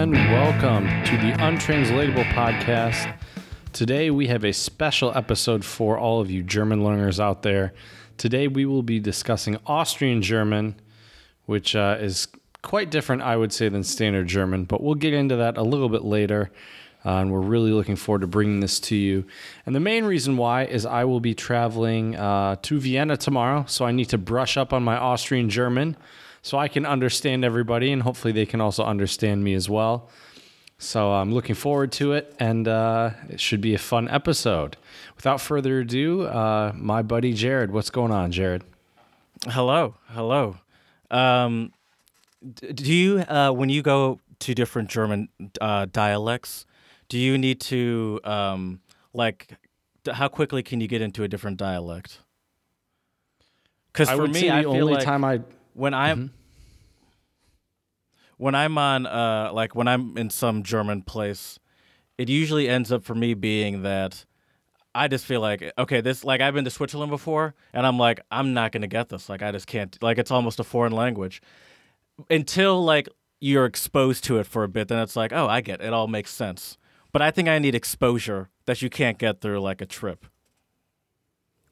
And welcome to the Untranslatable Podcast. Today we have a special episode for all of you German learners out there. Today we will be discussing Austrian German, which uh, is quite different, I would say, than standard German, but we'll get into that a little bit later. Uh, and we're really looking forward to bringing this to you. And the main reason why is I will be traveling uh, to Vienna tomorrow, so I need to brush up on my Austrian German so I can understand everybody, and hopefully they can also understand me as well. So I'm looking forward to it, and uh, it should be a fun episode. Without further ado, uh, my buddy Jared, what's going on, Jared? Hello, hello. Um, do you, uh, when you go to different German uh, dialects, do you need to, um, like, how quickly can you get into a different dialect? Because for me, the I feel only like time I when I'm Mm-hmm. when I'm on, uh, like, when I'm in some German place, it usually ends up for me being that. I just feel like okay, this like I've been to Switzerland before, and I'm like I'm not gonna get this. Like I just can't. Like it's almost a foreign language until like you're exposed to it for a bit. Then it's like oh, I get it. it all makes sense. But I think I need exposure that you can't get through like a trip.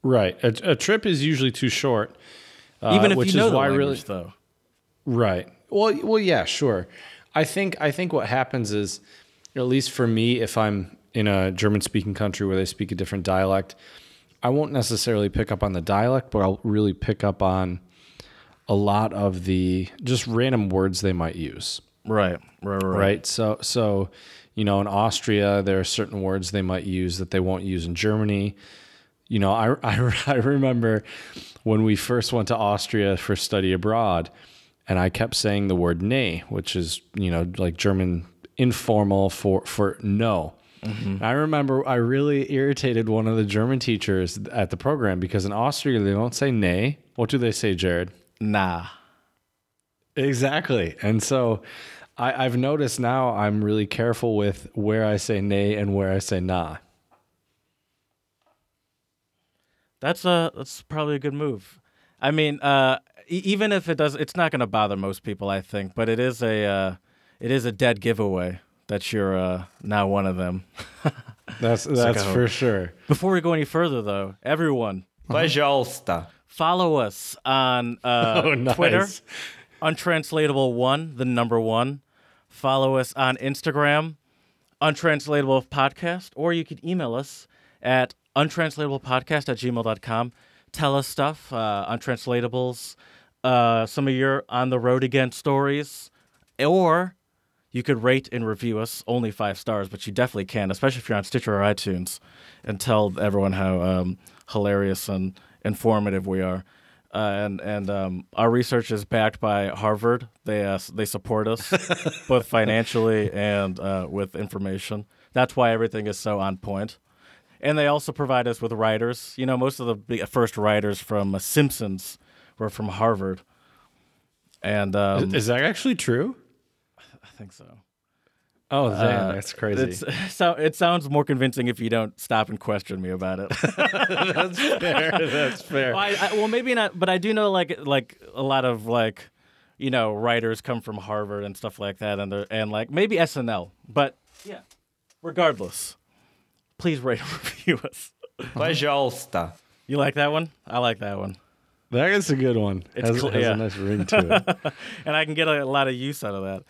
right, a, a trip is usually too short. Uh, Even if which you know is the why language, really though. Right. Well, well, yeah, sure. I think I think what happens is, at least for me, if I'm in a German-speaking country where they speak a different dialect, I won't necessarily pick up on the dialect, but I'll really pick up on a lot of the just random words they might use. Right, right, right. Right. So, so you know, in Austria, there are certain words they might use that they won't use in Germany. You know, I, I, I remember when we first went to Austria for study abroad, and I kept saying the word "nee," which is you know like German informal for for no. And I remember I really irritated one of the German teachers at the program because in Austria they don't say "nee." What do they say, Jared? Nah. Exactly. And so I, I've noticed now I'm really careful with where I say nay and where I say nah. That's a that's probably a good move. I mean, uh, e- even if it does, it's not going to bother most people, I think. But it is a uh, it is a dead giveaway that you're uh, now one of them. That's that's a for hope. sure. Before we go any further, though, everyone Пожалуйста. follow us on uh, Oh, nice. Twitter, untranslatable one, the number one. Follow us on Instagram, untranslatable podcast, or you could email us at untranslatablepodcast at gmail.com. Tell us stuff, uh, untranslatables, uh, some of your on the road again stories, or you could rate and review us only five stars, but you definitely can, especially if you're on Stitcher or iTunes, and tell everyone how um, hilarious and informative we are. Uh, and and um, our research is backed by Harvard. They uh, they support us both financially and uh, with information. That's why everything is so on point. And they also provide us with writers. You know, most of the first writers from uh, Simpsons were from Harvard. And um, Is that actually true? I think so. Oh, damn, Uh, that's crazy. It's, so it sounds more convincing if you don't stop and question me about it. that's fair. That's fair. well, I, I, well, maybe not, but I do know like like a lot of like you know writers come from Harvard and stuff like that, and they're- and like maybe SNL. But yeah, regardless, please rate and review us. Пожалуйста. You like that one? I like that one, That is a good one. It's has, cl- has yeah. a nice ring to it. and I can get a, lot of use out of that.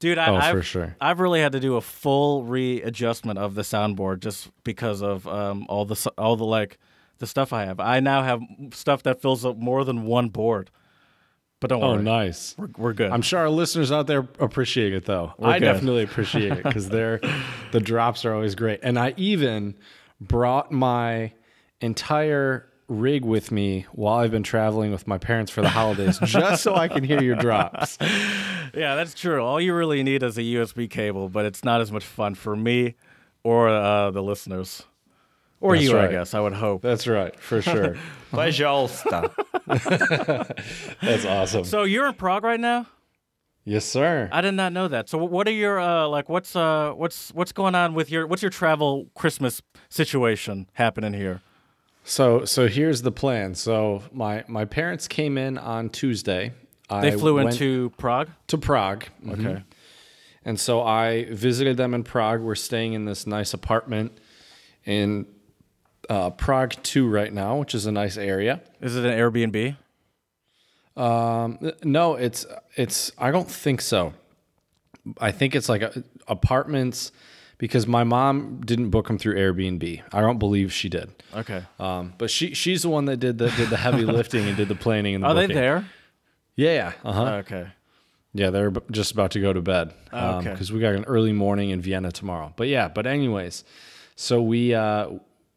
Dude, I, Oh, I've, for sure. I've really had to do a full readjustment of the soundboard just because of um, all the s- all the like the stuff I have. I now have stuff that fills up more than one board. But don't Oh, worry, nice. we're, we're good. I'm sure our listeners out there appreciate it though. We're I good. definitely appreciate it because they're the drops are always great. And I even brought my entire rig with me while I've been traveling with my parents for the holidays, just so I can hear your drops. yeah, that's true. All you really need is a USB cable, but it's not as much fun for me or uh, the listeners. Or That's you, right. I guess. I would hope. That's right, for sure. Пожалуйста. That's awesome. So you're in Prague right now? Yes, sir. I did not know that. So what are your uh like what's uh what's what's going on with your what's your travel Christmas situation happening here? So so here's the plan. So my my parents came in on Tuesday. They I flew went into Prague. to Prague. Okay. Mhm. And so I visited them in Prague. We're staying in this nice apartment in uh, Prague 2 right now, which is a nice area. Is it an Airbnb? Um, no, it's it's. I don't think so. I think it's like a, apartments because my mom didn't book them through Airbnb. I don't believe she did. Okay. Um, but she she's the one that did the did the heavy lifting and did the planning and the Are they there? Yeah, yeah, uh huh. Okay. Yeah, they're b- just about to go to bed Oh, okay. because we got an early morning in Vienna tomorrow. But yeah, but anyways, so we uh,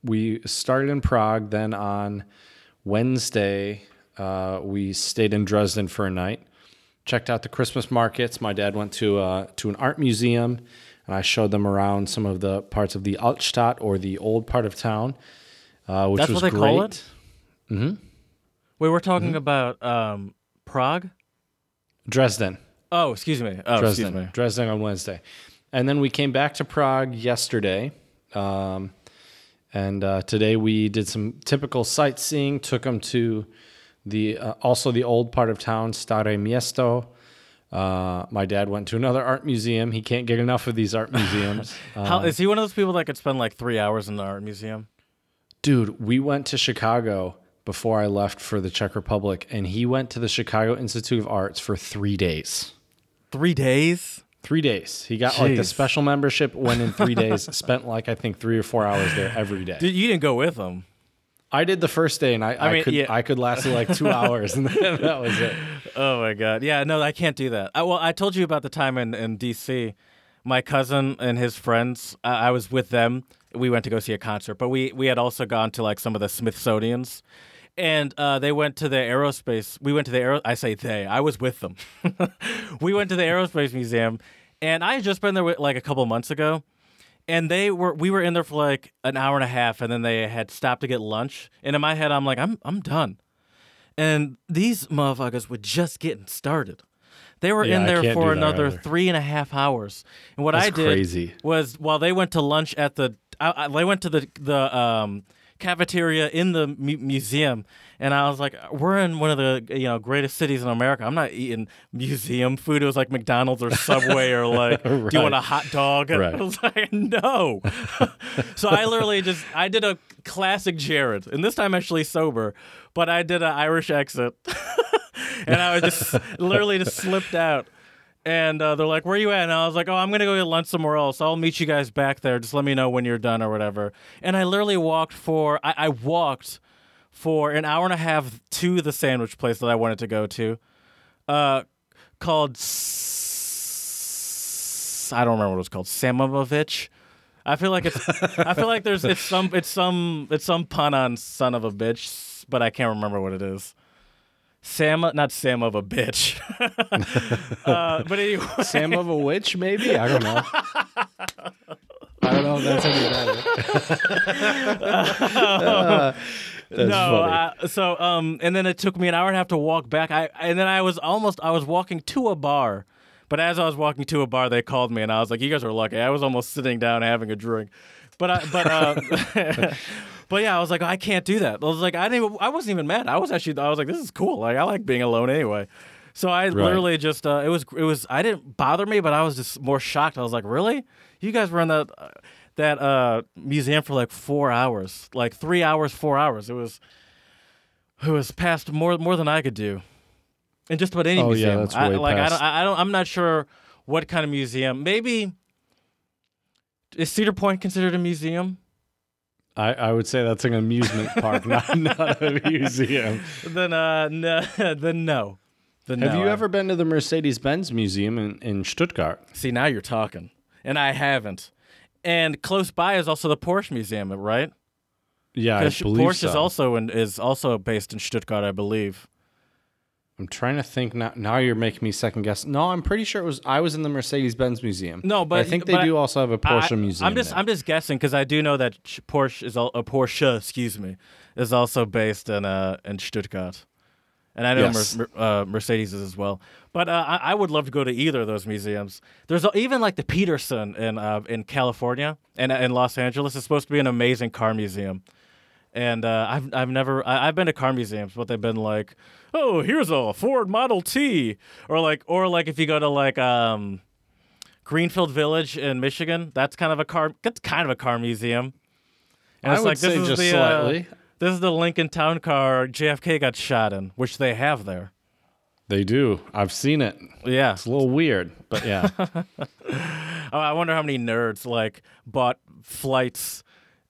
we started in Prague. Then on Wednesday, uh, we stayed in Dresden for a night. Checked out the Christmas markets. My dad went to uh, to an art museum, and I showed them around some of the parts of the Altstadt or the old part of town, uh, which That's was what they great. call it? Wait, we're talking about um, Prague? Dresden. Oh, excuse me. Oh, Dresden, excuse me. Dresden on Wednesday, and then we came back to Prague yesterday, um, and uh, today we did some typical sightseeing. Took them to the uh, also the old part of town, Staré Město. Uh, my dad went to another art museum. He can't get enough of these art museums. How, Uh, is he one of those people that could spend like three hours in the art museum? dude, we went to Chicago before I left for the Czech Republic, and he went to the Chicago Institute of Arts for three days. Three days? Three days. He got like the special membership. Went in three days. Spent like I think three or four hours there every day. Dude, you didn't go with him. I did the first day, and I, I, mean, could yeah. I could last like two hours, and then that was it. Oh my god. Yeah, no, I can't do that. I, well, I told you about the time in, in DC. My cousin and his friends, I, I was with them. We went to go see a concert, but we we had also gone to like some of the Smithsonian's. And uh, they went to the aerospace. We went to the aero. I say they. I was with them. we went to the aerospace museum, and I had just been there with, like a couple months ago. And they were. We were in there for like an hour and a half, and then they had stopped to get lunch. And in my head, I'm like, I'm I'm done and these motherfuckers were just getting started. They were Yeah, in there for another either. three and a half hours. And what That's I did crazy. was while they went to lunch at the, I, I, they went to the the um, cafeteria in the mu- museum, and I was like, "We're in one of the you know greatest cities in America. I'm not eating museum food. It was like McDonald's or Subway or like, do you want a hot dog? Right. I was like, no. so I literally just I did a classic Jared, and this time actually sober, but I did an Irish exit. and I was just literally just slipped out. And uh, they're like, "Where are you at?" And I was like, "Oh, I'm gonna go get lunch somewhere else. I'll meet you guys back there. Just let me know when you're done or whatever." And I literally walked for I, I walked for an hour and a half to the sandwich place that I wanted to go to, uh, called S- I don't remember what it was called. Samovich. I feel like it's I feel like there's it's some it's some it's some pun on son of a bitch, but I can't remember what it is. Sam, not Sam of a bitch. uh, but anyway, Sam of a witch, maybe? I don't know. I don't know if that's any better. Uh, that's no. funny. Uh, so um, and then it took me an hour and a half to walk back. I and then I was almost I was walking to a bar, but as I was walking to a bar, they called me and I was like, "You guys are lucky." I was almost sitting down having a drink, but I but uh, but yeah, I was like, I can't do that. I was like, I didn't. Even, I wasn't even mad. I was actually I was like, this is cool. Like I like being alone anyway. So I literally just uh, it was it was I didn't bother me, but I was just more shocked. I was like, really? You guys were in that uh, that uh, museum for like four hours, like three hours, four hours. It was it was past more more than I could do, in just about any Oh, yeah, museum. that's I, way like I past. don't, I don't I'm not sure what kind of museum. Maybe is Cedar Point considered a museum? I, I would say that's an amusement park, not, not a museum. Then uh no, then no. Then Have no. you I- ever been to the Mercedes Benz Museum in, in Stuttgart? See, now you're talking. And I haven't. And close by is also the Porsche Museum, right? Yeah, I Because believe Porsche so. is also in, is also based in Stuttgart, I believe. I'm trying to think now. Now you're making me second guess. No, I'm pretty sure it was. I was in the Mercedes Benz Museum. No, but- I think they but I- do also have a Porsche I, museum. I'm just there. I'm just guessing because I do know that Porsche is a Porsche, excuse me, is also based in uh in Stuttgart, and I know Yes. Mer- uh, Mercedes is as well. But uh, I, I would love to go to either of those museums. There's even like the Petersen in uh, in California and in Los Angeles is supposed to be an amazing car museum. And uh, I've I've never I, I've been to car museums, but they've been like, oh, here's a Ford Model T, or like or like if you go to like um Greenfield Village in Michigan. That's kind of a car. That's kind of a car museum. And I it's would like, this say is just the, uh, slightly. this is the Lincoln Town Car JFK got shot in, which they have there. They do. I've seen it. Yeah. It's a little weird, but yeah. Oh, I wonder how many nerds like bought flights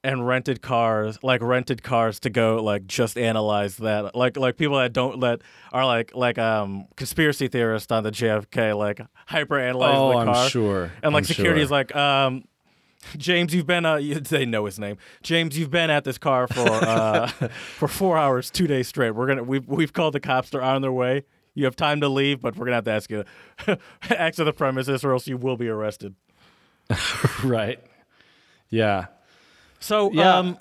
and rented cars, like rented cars to go like just analyze that. Like like people that don't let are like like um conspiracy theorists on the JFK like hyper analyze oh, the I'm car. sure. And like I'm security is like um James, you've been uh you- they know his name. James, you've been at this car for uh for 4 hours 2 days straight. We're to we've we've called the cops they're on their way. You have time to leave, but we're going to have to ask you to exit the premises or else you will be arrested. right. Yeah. So, Yeah. um,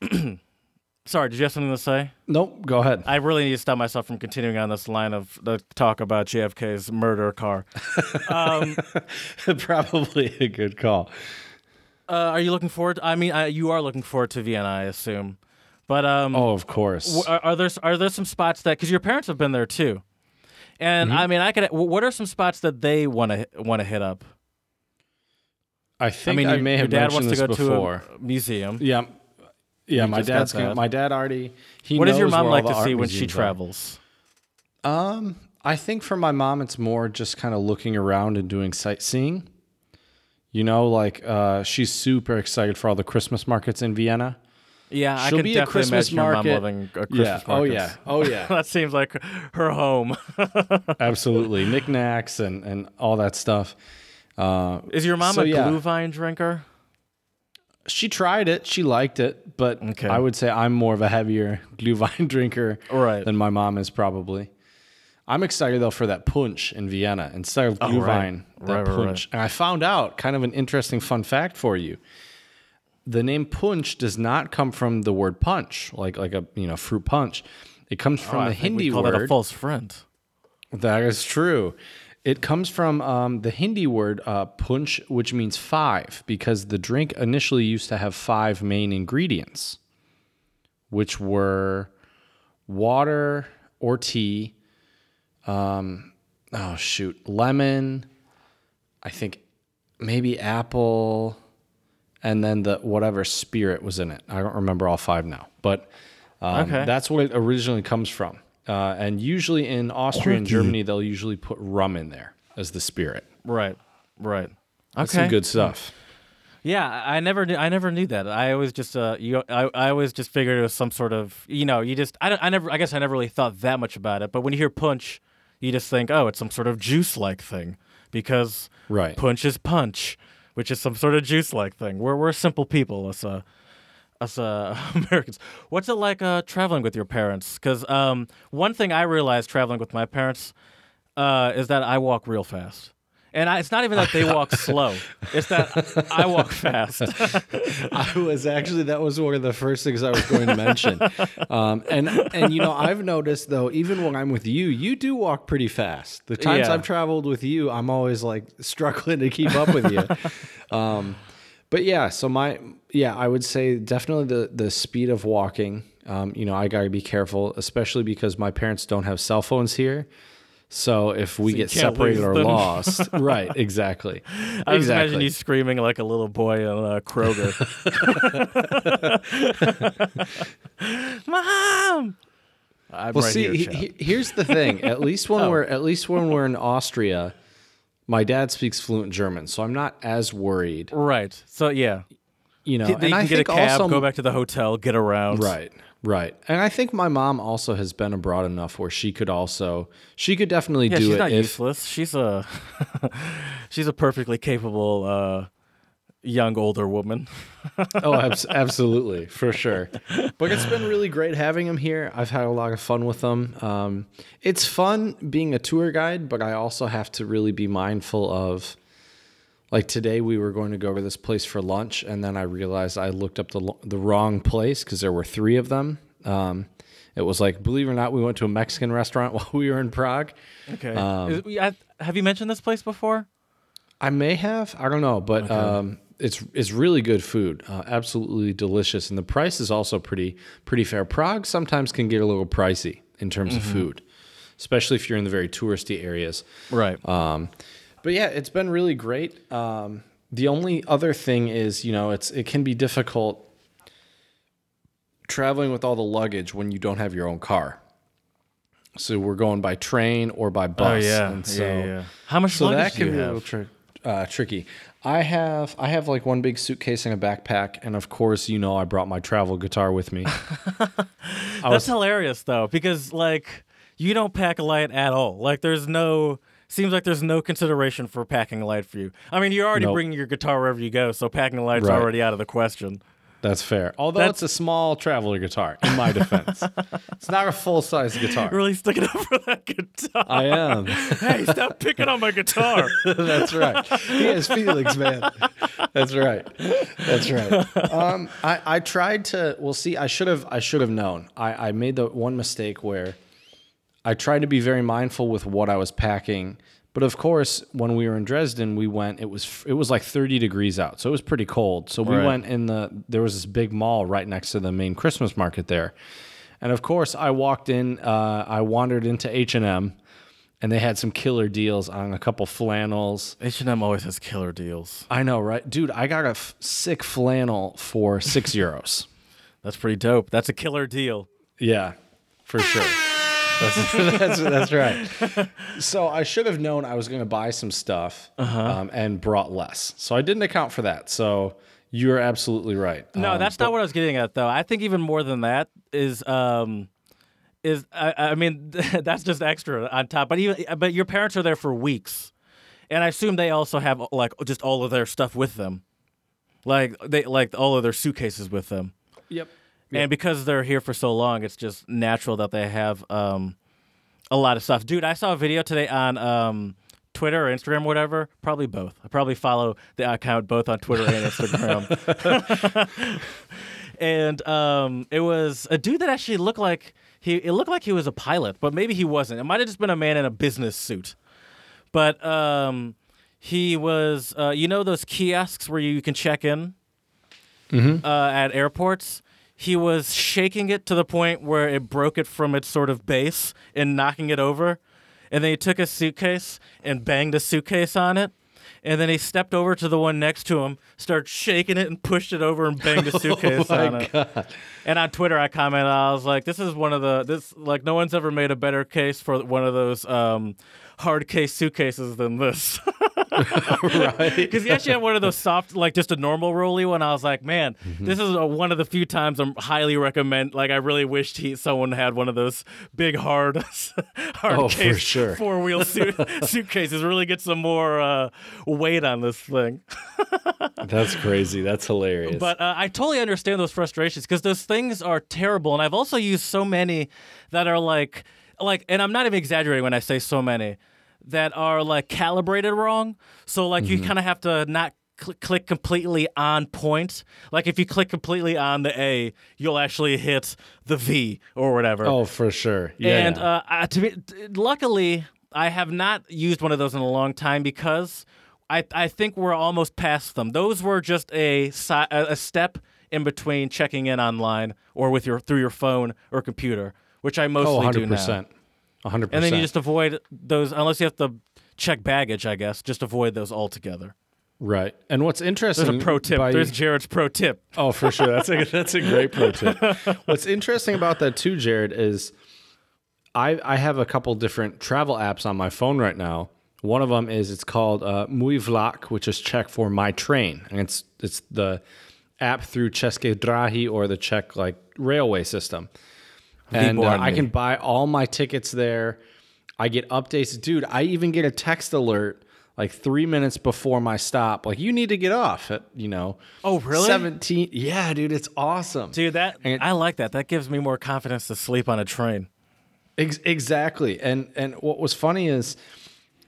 sorry, did you have something to say? Nope. Go ahead. I really need to stop myself from continuing on this line of the talk about JFK's murder car. um, Probably a good call. uh, are you looking forward? I mean, I, you are looking forward to Vienna, I assume. But um, Oh, of course. w- are, are there are there some spots that because your parents have been there too, and Mm-hmm. I mean, I could. What are some spots that they want to want to hit up? I think I mean, I your, may your have dad mentioned wants to go before. to a museum. Yeah. Yeah, my dad's gonna, my dad already he What does your mom like to see when she museums are. travels? Um, I think for my mom, it's more just kind of looking around and doing sightseeing. You know, like uh, she's super excited for all the Christmas markets in Vienna. Yeah, I She'll can be at definitely Christmas imagine your mom loving a Christmas yeah. Oh yeah. Oh yeah. that seems like her home. Absolutely. Knickknacks and and all that stuff. Uh, Is your mom So, a yeah. Glühwein drinker? she tried it. She liked it, but Okay. I would say I'm more of a heavier Glühwein drinker Right. than my mom is probably. I'm excited though for that punch in Vienna instead of Oh, Glühwein. right. That Right, punch, and I found out kind of an interesting fun fact for you. The name punch does not come from the word punch, like like a you know fruit punch. It comes from Oh, the Hindi we call word. that a false friend. That is true. It comes from um, the Hindi word uh, punch, which means five, because the drink initially used to have five main ingredients, which were water or tea. Um, oh shoot, lemon. I think maybe apple, and then the whatever spirit was in it. I don't remember all five now, but um, Okay. that's what it originally comes from. Uh, and usually in Austria and Germany, they'll usually put rum in there as the spirit. Right. Right. That's Okay. some good stuff. Yeah, I I never knew. I never knew that. I always just uh, you. I, I always just figured it was some sort of you know. You just I, don't- I never. I guess I never really thought that much about it. But when you hear punch, you just think, oh, it's some sort of juice-like thing because Right. punch is punch, which is some sort of juice-like thing. We're we're simple people, us uh, us uh, Americans. What's it like uh, traveling with your parents? Because um, one thing I realized traveling with my parents uh, is that I walk real fast. And I, it's not even that they walk slow; it's that I walk fast. I was actually that was one of the first things I was going to mention. Um, and and you know I've noticed though even when I'm with you, you do walk pretty fast. The times Yeah. I've traveled with you, I'm always like struggling to keep up with you. um, but yeah, so my yeah, I would say definitely the the speed of walking. Um, you know, I gotta be careful, especially because my parents don't have cell phones here. So if we you get separated or lost, right? Exactly. I just imagine exactly. you screaming like a little boy in uh, Kroger. Mom, I'm Well, right see, here. he- he- here's the thing. At least when Oh. we're at least when we're in Austria, my dad speaks fluent German, so I'm not as worried. right. So yeah, You know, you and I can get a cab, also go back to the hotel, get around. right, right, and I think my mom also has been abroad enough where she could also she could definitely Yeah, do she's it not if useless. She's a she's a perfectly capable uh, young older woman. oh, abs- absolutely, for sure. But it's been really great having him here. I've had a lot of fun with him. Um, it's fun being a tour guide, but I also have to really be mindful of. Like today, we were going to go to this place for lunch, and then I realized I looked up the lo- the wrong place because there were three of them. Um, it was like, believe it or not, we went to a Mexican restaurant while we were in Prague. Okay. Um, have you mentioned this place before? I may have. I don't know, but um, it's it's really good food. Uh, absolutely delicious, and the price is also pretty pretty fair. Prague sometimes can get a little pricey in terms of food, especially if you're in the very touristy areas. Right. Um, but yeah, it's been really great. Um, the only other thing is, you know, it's it can be difficult traveling with all the luggage when you don't have your own car. So we're going by train or by bus. and so, Oh, yeah, yeah. How much So luggage that do can you be a little tri- uh, tricky. I have I have like one big suitcase and a backpack, and of course, you know, I brought my travel guitar with me. That's hilarious though, because like you don't pack light at all. Like there's no seems like there's no consideration for packing light for you. I mean, you're already Nope. bringing your guitar wherever you go, so packing light's Right. already out of the question. That's fair. Although That's- it's a small traveler guitar, in my defense, it's not a full size guitar. Really sticking up for that guitar. I am. hey, stop picking on my guitar. That's right. He has feelings, man. That's right. That's right. Um, I, I tried to. Well, see, I should have. I should have known. I, I made the one mistake where I tried to be very mindful with what I was packing. But of course, when we were in Dresden, we went. It was it was like 30 degrees out, so it was pretty cold. So we Right. went in the. There was this big mall right next to the main Christmas market there, and of course, I walked in. Uh, I wandered into H and M, and they had some killer deals on a couple flannels. H&M always has killer deals. I know, right, dude? I got a f- sick flannel for six euros. That's pretty dope. That's a killer deal. Yeah, for sure. That's, that's that's right. So I should have known I was going to buy some stuff Uh-huh. um, and brought less. So I didn't account for that. So you're absolutely right. No, Um, that's not what I was getting at though. I think even more than that is um is I, I mean that's just extra on top. But even but your parents are there for weeks. And I assume they also have like just all of their stuff with them. Like they like all of their suitcases with them. Yep. And because they're here for so long, it's just natural that they have um a lot of stuff. Dude, I saw a video today on um Twitter or Instagram, or whatever. Probably both. I probably follow the account both on Twitter and Instagram. and um, it was a dude that actually looked like he. It looked like he was a pilot, but maybe he wasn't. It might have just been a man in a business suit. But um, he was. Uh, you know those kiosks where you can check in uh, at airports. He was shaking it to the point where it broke it from its sort of base and knocking it over. And then he took a suitcase and banged a suitcase on it. And then he stepped over to the one next to him, started shaking it and pushed it over and banged a suitcase on it. And on Twitter, I commented, I was like, "This is one of the this like no one's ever made a better case for one of those um, hard case suitcases than this." right. Because he actually had one of those soft, like just a normal rolly one. I was like, man, Mm-hmm. this is uh one of the few times I'm highly recommend. Like, I really wished he someone had one of those big hard, hard Oh, for case sure. four wheel suit, suitcases. Really get some more uh, weight on this thing. That's crazy. That's hilarious. But uh, I totally understand those frustrations because those things are terrible, and I've also used so many that are like, like, and I'm not even exaggerating when I say so many that are like calibrated wrong. So like Mm-hmm. you kind of have to not cl- click completely on point. Like if you click completely on the A, you'll actually hit the V or whatever. oh, for sure. Yeah. And uh, uh, to be, luckily, I have not used one of those in a long time because I, I think we're almost past them. Those were just a si- a a step in between checking in online or with your through your phone or computer, which I oh, mostly do 100%. now. 100%. And then you just avoid those unless you have to check baggage. I guess just avoid those altogether. right. And what's interesting There's a pro tip. by- There's Jared's pro tip. Oh, for sure. That's a that's a great pro tip. What's interesting about that too, Jared, is I I have a couple different travel apps on my phone right now. One of them is it's called uh, Můj Vlak, which is Czech for my train, and it's it's the app through České dráhy or the Czech like railway system. And uh, I can buy all my tickets there. I get updates, dude. I even get a text alert like three minutes before my stop. Like you need to get off at you know. Oh, really? Seventeen. Yeah, dude, it's awesome. Dude, that And- I like that. That gives me more confidence to sleep on a train. Ex- exactly. And and what was funny is,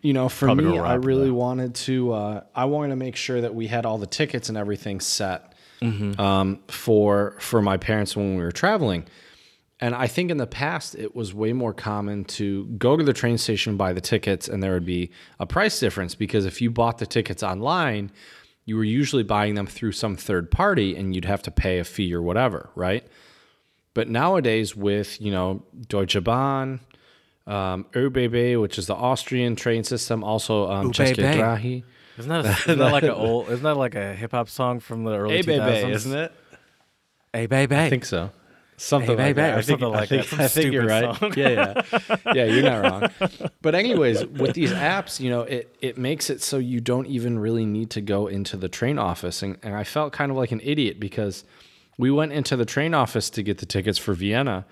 you know, for Probably me, I really that. wanted to. Uh, I wanted to make sure that we had all the tickets and everything set Mm-hmm. um, for for my parents when we were traveling. And I think in the past it was way more common to go to the train station, buy the tickets, and there would be a price difference because if you bought the tickets online, you were usually buying them through some third party and you'd have to pay a fee or whatever, right? But nowadays with, you know, Deutsche Bahn, um, ÖBB, which is the Austrian train system. Also, um, ÖBB. České dráhy. Isn't that, a, isn't that like a old? Isn't that like a hip hop song from the early 2000s? isn't it? Hey, baby. I think so. Something Hey, like baby, that. or I think, something I like think, that. I think you're right. song. Yeah, yeah, yeah. You're not wrong. But anyways, with these apps, you know, it it makes it so you don't even really need to go into the train office, and, and I felt kind of like an idiot because we went into the train office to get the tickets for Vienna,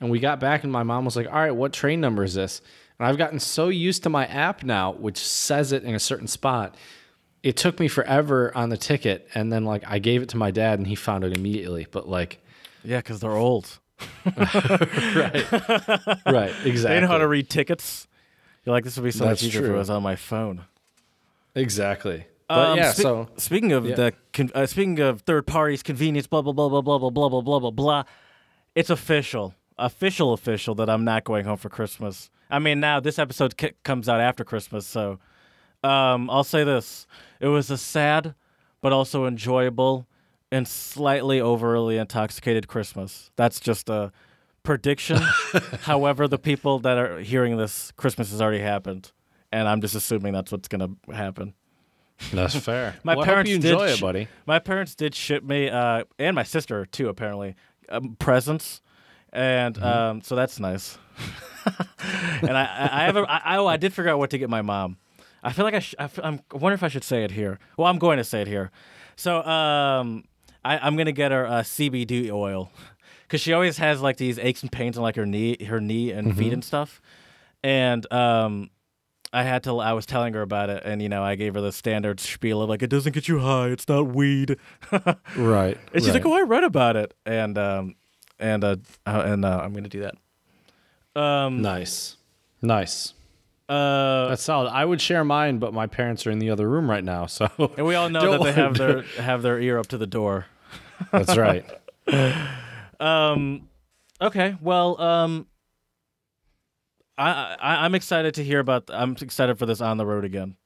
and we got back, and my mom was like, "All right, what train number is this?" And I've gotten so used to my app now, which says it in a certain spot. It took me forever on the ticket, and then like I gave it to my dad, and he found it immediately. But like. Yeah, because they're old. right. Right. Exactly. They know how to read tickets. You're like, this would be so That's much easier if it was on my phone. Exactly. But Um, yeah, spe- so speaking of yeah. the con- uh, speaking of third parties, convenience, blah blah blah blah blah blah blah blah blah blah blah. It's official, official, official that I'm not going home for Christmas. I mean, now this episode comes out after Christmas, so um, I'll say this: it was a sad, but also enjoyable and slightly overly intoxicated Christmas. That's just a prediction. However, the people that are hearing this, Christmas has already happened, and I'm just assuming that's what's gonna happen. that's fair. My well, parents I hope you did enjoy it, buddy. My parents did ship me, uh, and my sister too, apparently, um, presents, and Mm-hmm. um, so that's nice. and I, I, I have, a, I, I- oh, I did figure out what to get my mom. I feel like I, sh- I, f- I'm, I wonder if I should say it here. Well, I'm going to say it here. So, um, I, I'm gonna get her uh, CBD oil because she always has like these aches and pains on like her knee, her knee and Mm-hmm. feet and stuff, and um. I had to. I was telling her about it, and you know, I gave her the standard spiel of like, "It doesn't get you high. It's not weed." Right. And she's right. like, "Oh, I read about it," and um, and uh, uh and uh, I'm gonna do that. Um, nice. Nice. Uh, That's solid. I would share mine, but my parents are in the other room right now, so and we all know that they have their have their ear up to the door. that's right. Um, okay, well, um, I, I I'm excited to hear about. I'm excited for this on the road again.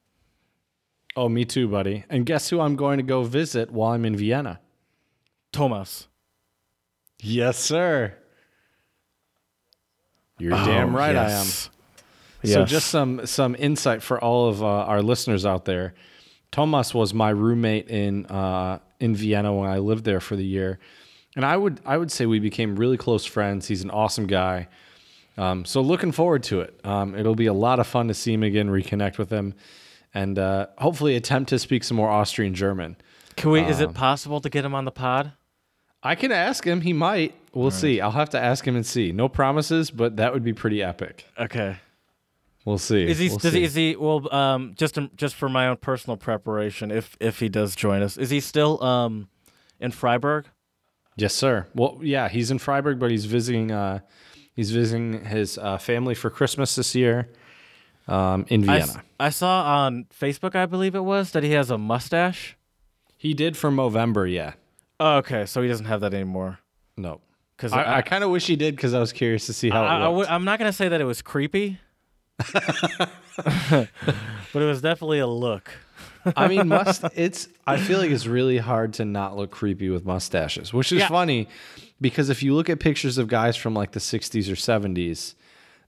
Oh, me too, buddy. And guess who I'm going to go visit while I'm in Vienna? Thomas. Yes, sir. You're damn Oh, right I am. Yes. So just some some insight for all of uh, our listeners out there. Thomas was my roommate in uh, in Vienna when I lived there for the year, and I would I would say we became really close friends. He's an awesome guy. Um, so looking forward to it. Um, it'll be a lot of fun to see him again, reconnect with him, and uh, hopefully attempt to speak some more Austrian German. Can we? is Um, it possible to get him on the pod? I can ask him. He might. We'll see. I'll have to ask him and see. No promises, but that would be pretty epic. Okay. We'll see. Is he? We'll does see. he? Is he? Well, um, just just for my own personal preparation, if if he does join us, is he still um, in Freiburg? Yes, sir. Well, yeah, he's in Freiburg, but he's visiting. Uh, he's visiting his uh, family for Christmas this year um, in Vienna. I saw on Facebook, I believe it was, that he has a mustache. he did for Movember. Yeah. Oh, okay, so he doesn't have that anymore. No. Because I, I kind of wish he did because I was curious to see how I, it I looked. I'm not gonna say that it was creepy, but it was definitely a look. I mean, must it's. I feel like it's really hard to not look creepy with mustaches, which is Yeah. funny because if you look at pictures of guys from like the '60s or '70s,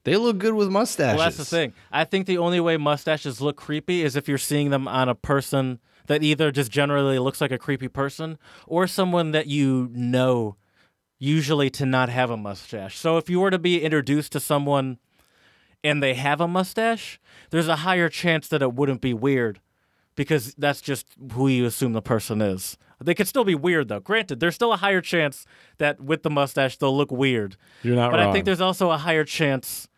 they look good with mustaches. Well, that's the thing. I think the only way mustaches look creepy is if you're seeing them on a person that either just generally looks like a creepy person or someone that you know usually to not have a mustache. So if you were to be introduced to someone and they have a mustache, there's a higher chance that it wouldn't be weird because that's just who you assume the person is. They could still be weird though. Granted, there's still a higher chance that with the mustache they'll look weird. You're not right. But wrong. I think there's also a higher chance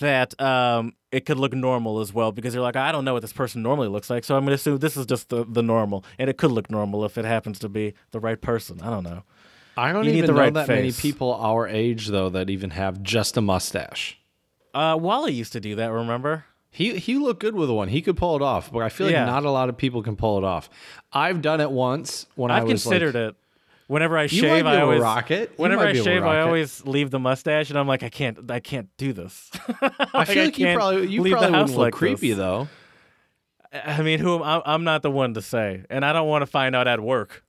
that um, it could look normal as well because you're like, I don't know what this person normally looks like, so I'm going to assume this is just the, the normal. And it could look normal if it happens to be the right person. I don't know. I don't you need even the know right that many people our age though that even have just a mustache. Uh, Wally used to do that, remember? He he looked good with one. He could pull it off, but I feel like Yeah. not a lot of people can pull it off. I've done it once when I I've was considered it. Whenever I You shave, be I able to always rock it. You Whenever might I be able to shave, I rock it. always leave the mustache, and I'm like, I can't, I can't do this. I feel like you probably you probably wouldn't look creepy though. I mean, who am I, I'm not the one to say, and I don't want to find out at work.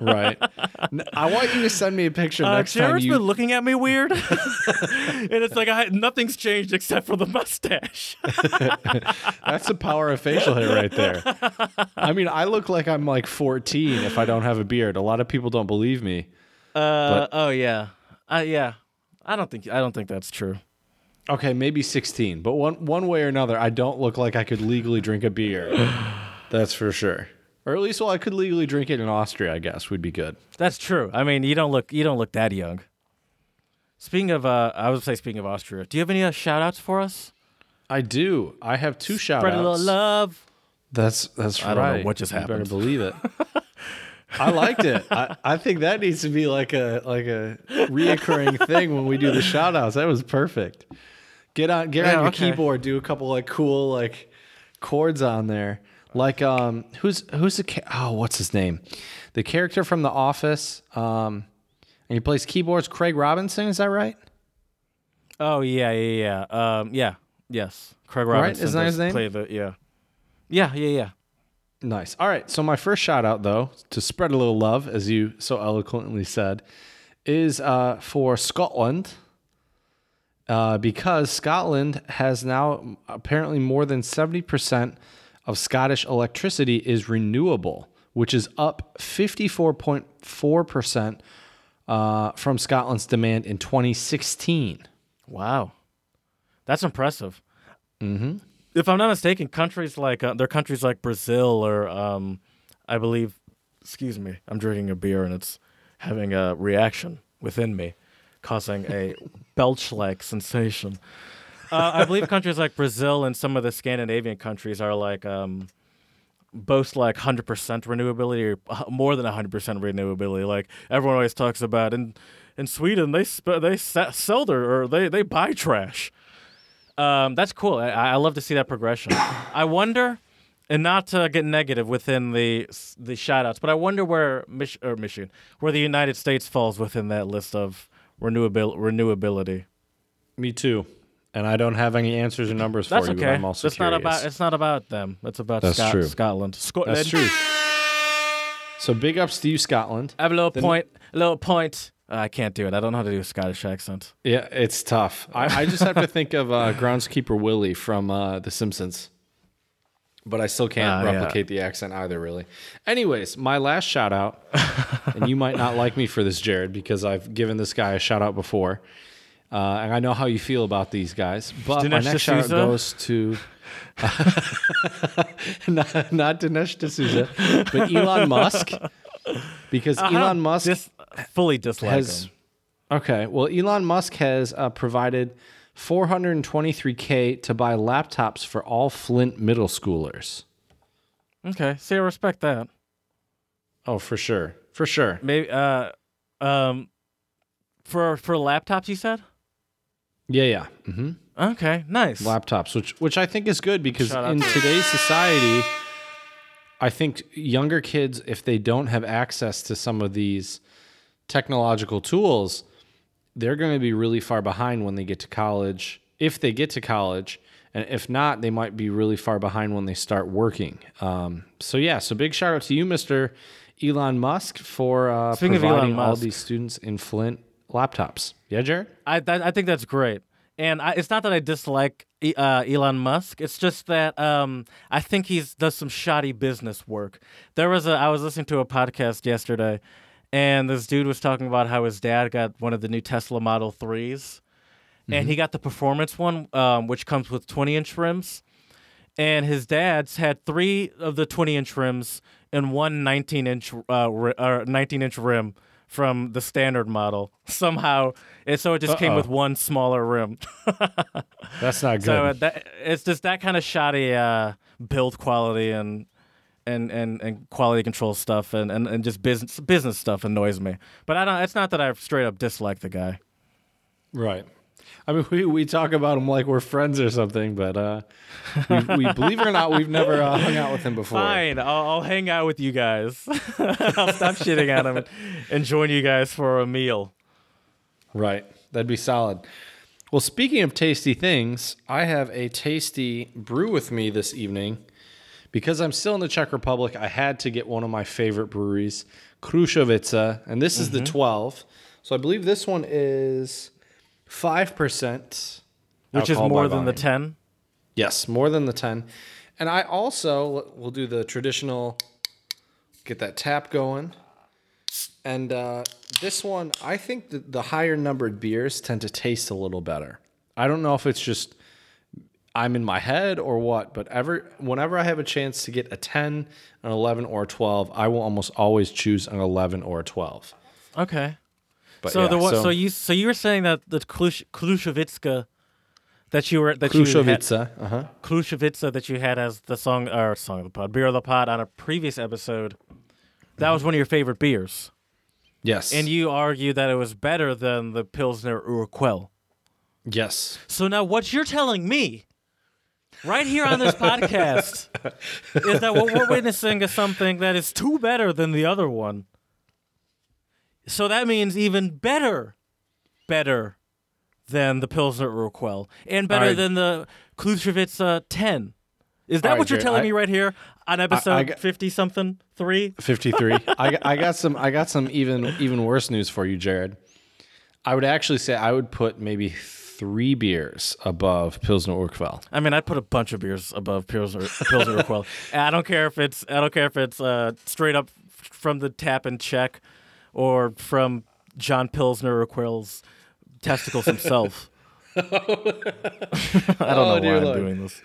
right. I want you to send me a picture Uh, next time Jared's you. been looking at me weird, and it's like I, nothing's changed except for the mustache. That's the power of facial hair right there. I mean, I look like I'm like 14 if I don't have a beard. A lot of people don't believe me. Uh, oh yeah, uh, yeah. I don't think I don't think that's true. Okay, maybe 16, but one one way or another, I don't look like I could legally drink a beer. That's for sure. Or at least, well, I could legally drink it in Austria. I guess we'd be good. That's true. I mean, you don't look you don't look that young. Speaking of, uh, I would say speaking of Austria, do you have any uh, shout outs for us? I do. I have two shout Spread a little love. That's that's I right. don't know what just happened? You better happened. believe it. I liked it. I, I think that needs to be like a like a reoccurring thing when we do the shout outs. That was perfect. Get on get Yeah, on your okay. keyboard, do a couple like cool like chords on there. Like um who's who's the oh what's his name? The character from The Office um and he plays keyboards Craig Robinson, is that right? Oh yeah, yeah, yeah. Um, yeah, yes. Craig Robinson. Right? Isn't that his name? Play the yeah, yeah, yeah, yeah. Nice. All right. So my first shout out, though, to spread a little love, as you so eloquently said, is uh, for Scotland, uh, because Scotland has now apparently more than seventy percent of Scottish electricity is renewable, which is up fifty four point four percent uh, from Scotland's demand in twenty sixteen. Wow, that's impressive. Mm-hmm. If I'm not mistaken, countries like uh, there are countries like Brazil or um, I believe. Excuse me, I'm drinking a beer and it's having a reaction within me, causing a belch-like sensation. Uh, I believe countries like Brazil and some of the Scandinavian countries are like um, boast like 100% renewability or uh, more than 100% renewability. Like everyone always talks about in in Sweden they sp- they sell their or they they buy trash. Um, that's cool. I, I love to see that progression. I wonder, and not to get negative within the the shout outs, but I wonder where Mich- or Michigan, where the United States falls within that list of renewabil- renewability. Me too. And I don't have any answers or numbers That's for you. okay. But I'm also it's not about it's not about them. It's about That's Scot- true. Scotland. Scotland. That's true. So big ups to you, Scotland. I have a little point. A little point. Uh, I can't do it. I don't know how to do a Scottish accent. Yeah, it's tough. I, I just have to think of uh, groundskeeper Willie from uh, The Simpsons, but I still can't yeah. replicate the accent either. Really. Anyways, my last shout out, and you might not like me for this, Jared, because I've given this guy a shout out before, uh, and I know how you feel about these guys. But my Dinesh next shout out goes to. not, not Dinesh D'Souza, but Elon Musk, because Elon Musk Dis- fully dislikes. okay. Well, Elon Musk has uh, provided 423k to buy laptops for all Flint middle schoolers. Okay, see, I respect that. Oh, for sure, for sure. Maybe, uh, um, for for laptops, you said. Yeah, yeah. Mm-hmm. Okay, nice. Laptops, which which I think is good because Shout out in to- today's society, I think younger kids, if they don't have access to some of these technological tools, they're going to be really far behind when they get to college. If they get to college, and if not, they might be really far behind when they start working. Um, so yeah, so big shout out to you, Mister Elon Musk, for uh, Speaking of Elon providing all Musk. these students in Flint laptops. Yeah, Jared. I I think that's great. And I, it's not that I dislike uh, Elon Musk. It's just that um, I think he's does some shoddy business work. There was a I was listening to a podcast yesterday, and this dude was talking about how his dad got one of the new Tesla Model 3s and he got the performance one, um, which comes with 20 inch rims. And his dad's had three of the 20 inch rims and one 19 inch uh, ri- uh, 19 inch rim from the standard model. Somehow, and so it just came Uh-oh. with one smaller rim. That's not good. so that, it's just that kind of shoddy uh, build quality and. And, and, and quality control stuff and, and, and just business business stuff annoys me. But I don't. It's not that I straight up dislike the guy. Right. I mean, we, we talk about him like we're friends or something, but uh, we, we believe it or not, we've never uh, hung out with him before. Fine, I'll, I'll hang out with you guys. I'll stop shitting at him and, and join you guys for a meal. Right. That'd be solid. Well, speaking of tasty things, I have a tasty brew with me this evening because I'm still in the Czech Republic, I had to get one of my favorite breweries, Krušovice, and this is the 12. So I believe this one is 5%. Which is more than the 10. Yes, more than the 10. And I also will do the traditional get that tap going. And uh, this one, I think that the higher numbered beers tend to taste a little better. I don't know if it's just I'm in my head or what, but ever whenever I have a chance to get a 10, an 11, or a 12, I will almost always choose an 11 or a 12. Okay. But so yeah, the one, so, you so you were saying that the Klush, Klushevitska that you were that you had, uh-huh. Klushevitsa that you had as the song or song of the pod, beer of the pod on a previous episode. That was one of your favorite beers, Yes. and you argued that it was better than the Pilsner Urquell. yes. So now what you're telling me right here on this podcast is that what we're witnessing is something that is two better than the other one. So that means even better, better than the Pilsner Urquell and better right. than the Klushevitz uh, 10. Is that right, what you're Jared, telling I- me right here on episode 50 something 3? 53. I, I got some I got some even even worse news for you, Jared. I would actually say I would put maybe three beers above Pilsner Urquell. I mean, I'd put a bunch of beers above Pilsner, Pilsner Urquell. And I don't care if it's I don't care if it's uh, straight up from the tap and check, or from John Pilsner Urquell's testicles himself. I don't know why dear I'm Lord. doing this.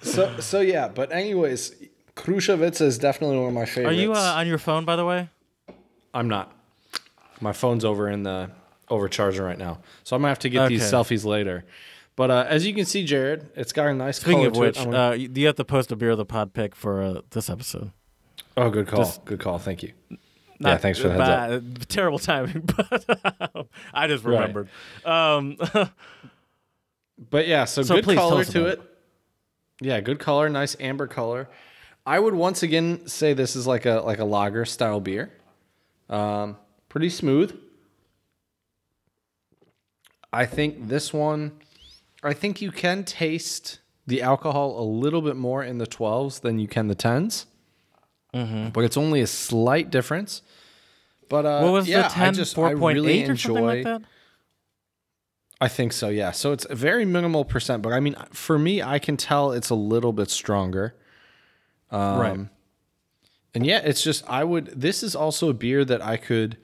So so yeah, but anyways, Krušovice is definitely one of my favorites. Are you uh, on your phone, by the way? I'm not. My phone's over in the overcharger right now, so I'm gonna have to get these selfies later. But uh, as you can see, Jared, it's got a nice Speaking color of which, it. Gonna- uh, you have to post a beer of the pod pick for uh, this episode. oh, good call. just- good call. Thank you. yeah, thanks for the heads up. Terrible timing, but I just remembered. Um, But yeah, so, So good color to about it. Yeah, good color, nice amber color. I would once again say this is like a like a lager style beer. Um, pretty smooth. I think this one, I think you can taste the alcohol a little bit more in the 12s than you can the 10s. Mm-hmm. But it's only a slight difference. But uh, what was yeah, the 10? I just I 4.8 really or something like that? I think so, yeah. So it's a very minimal percent, but I mean, for me, I can tell it's a little bit stronger. Um, right. And yeah, it's just, I would, this is also a beer that I could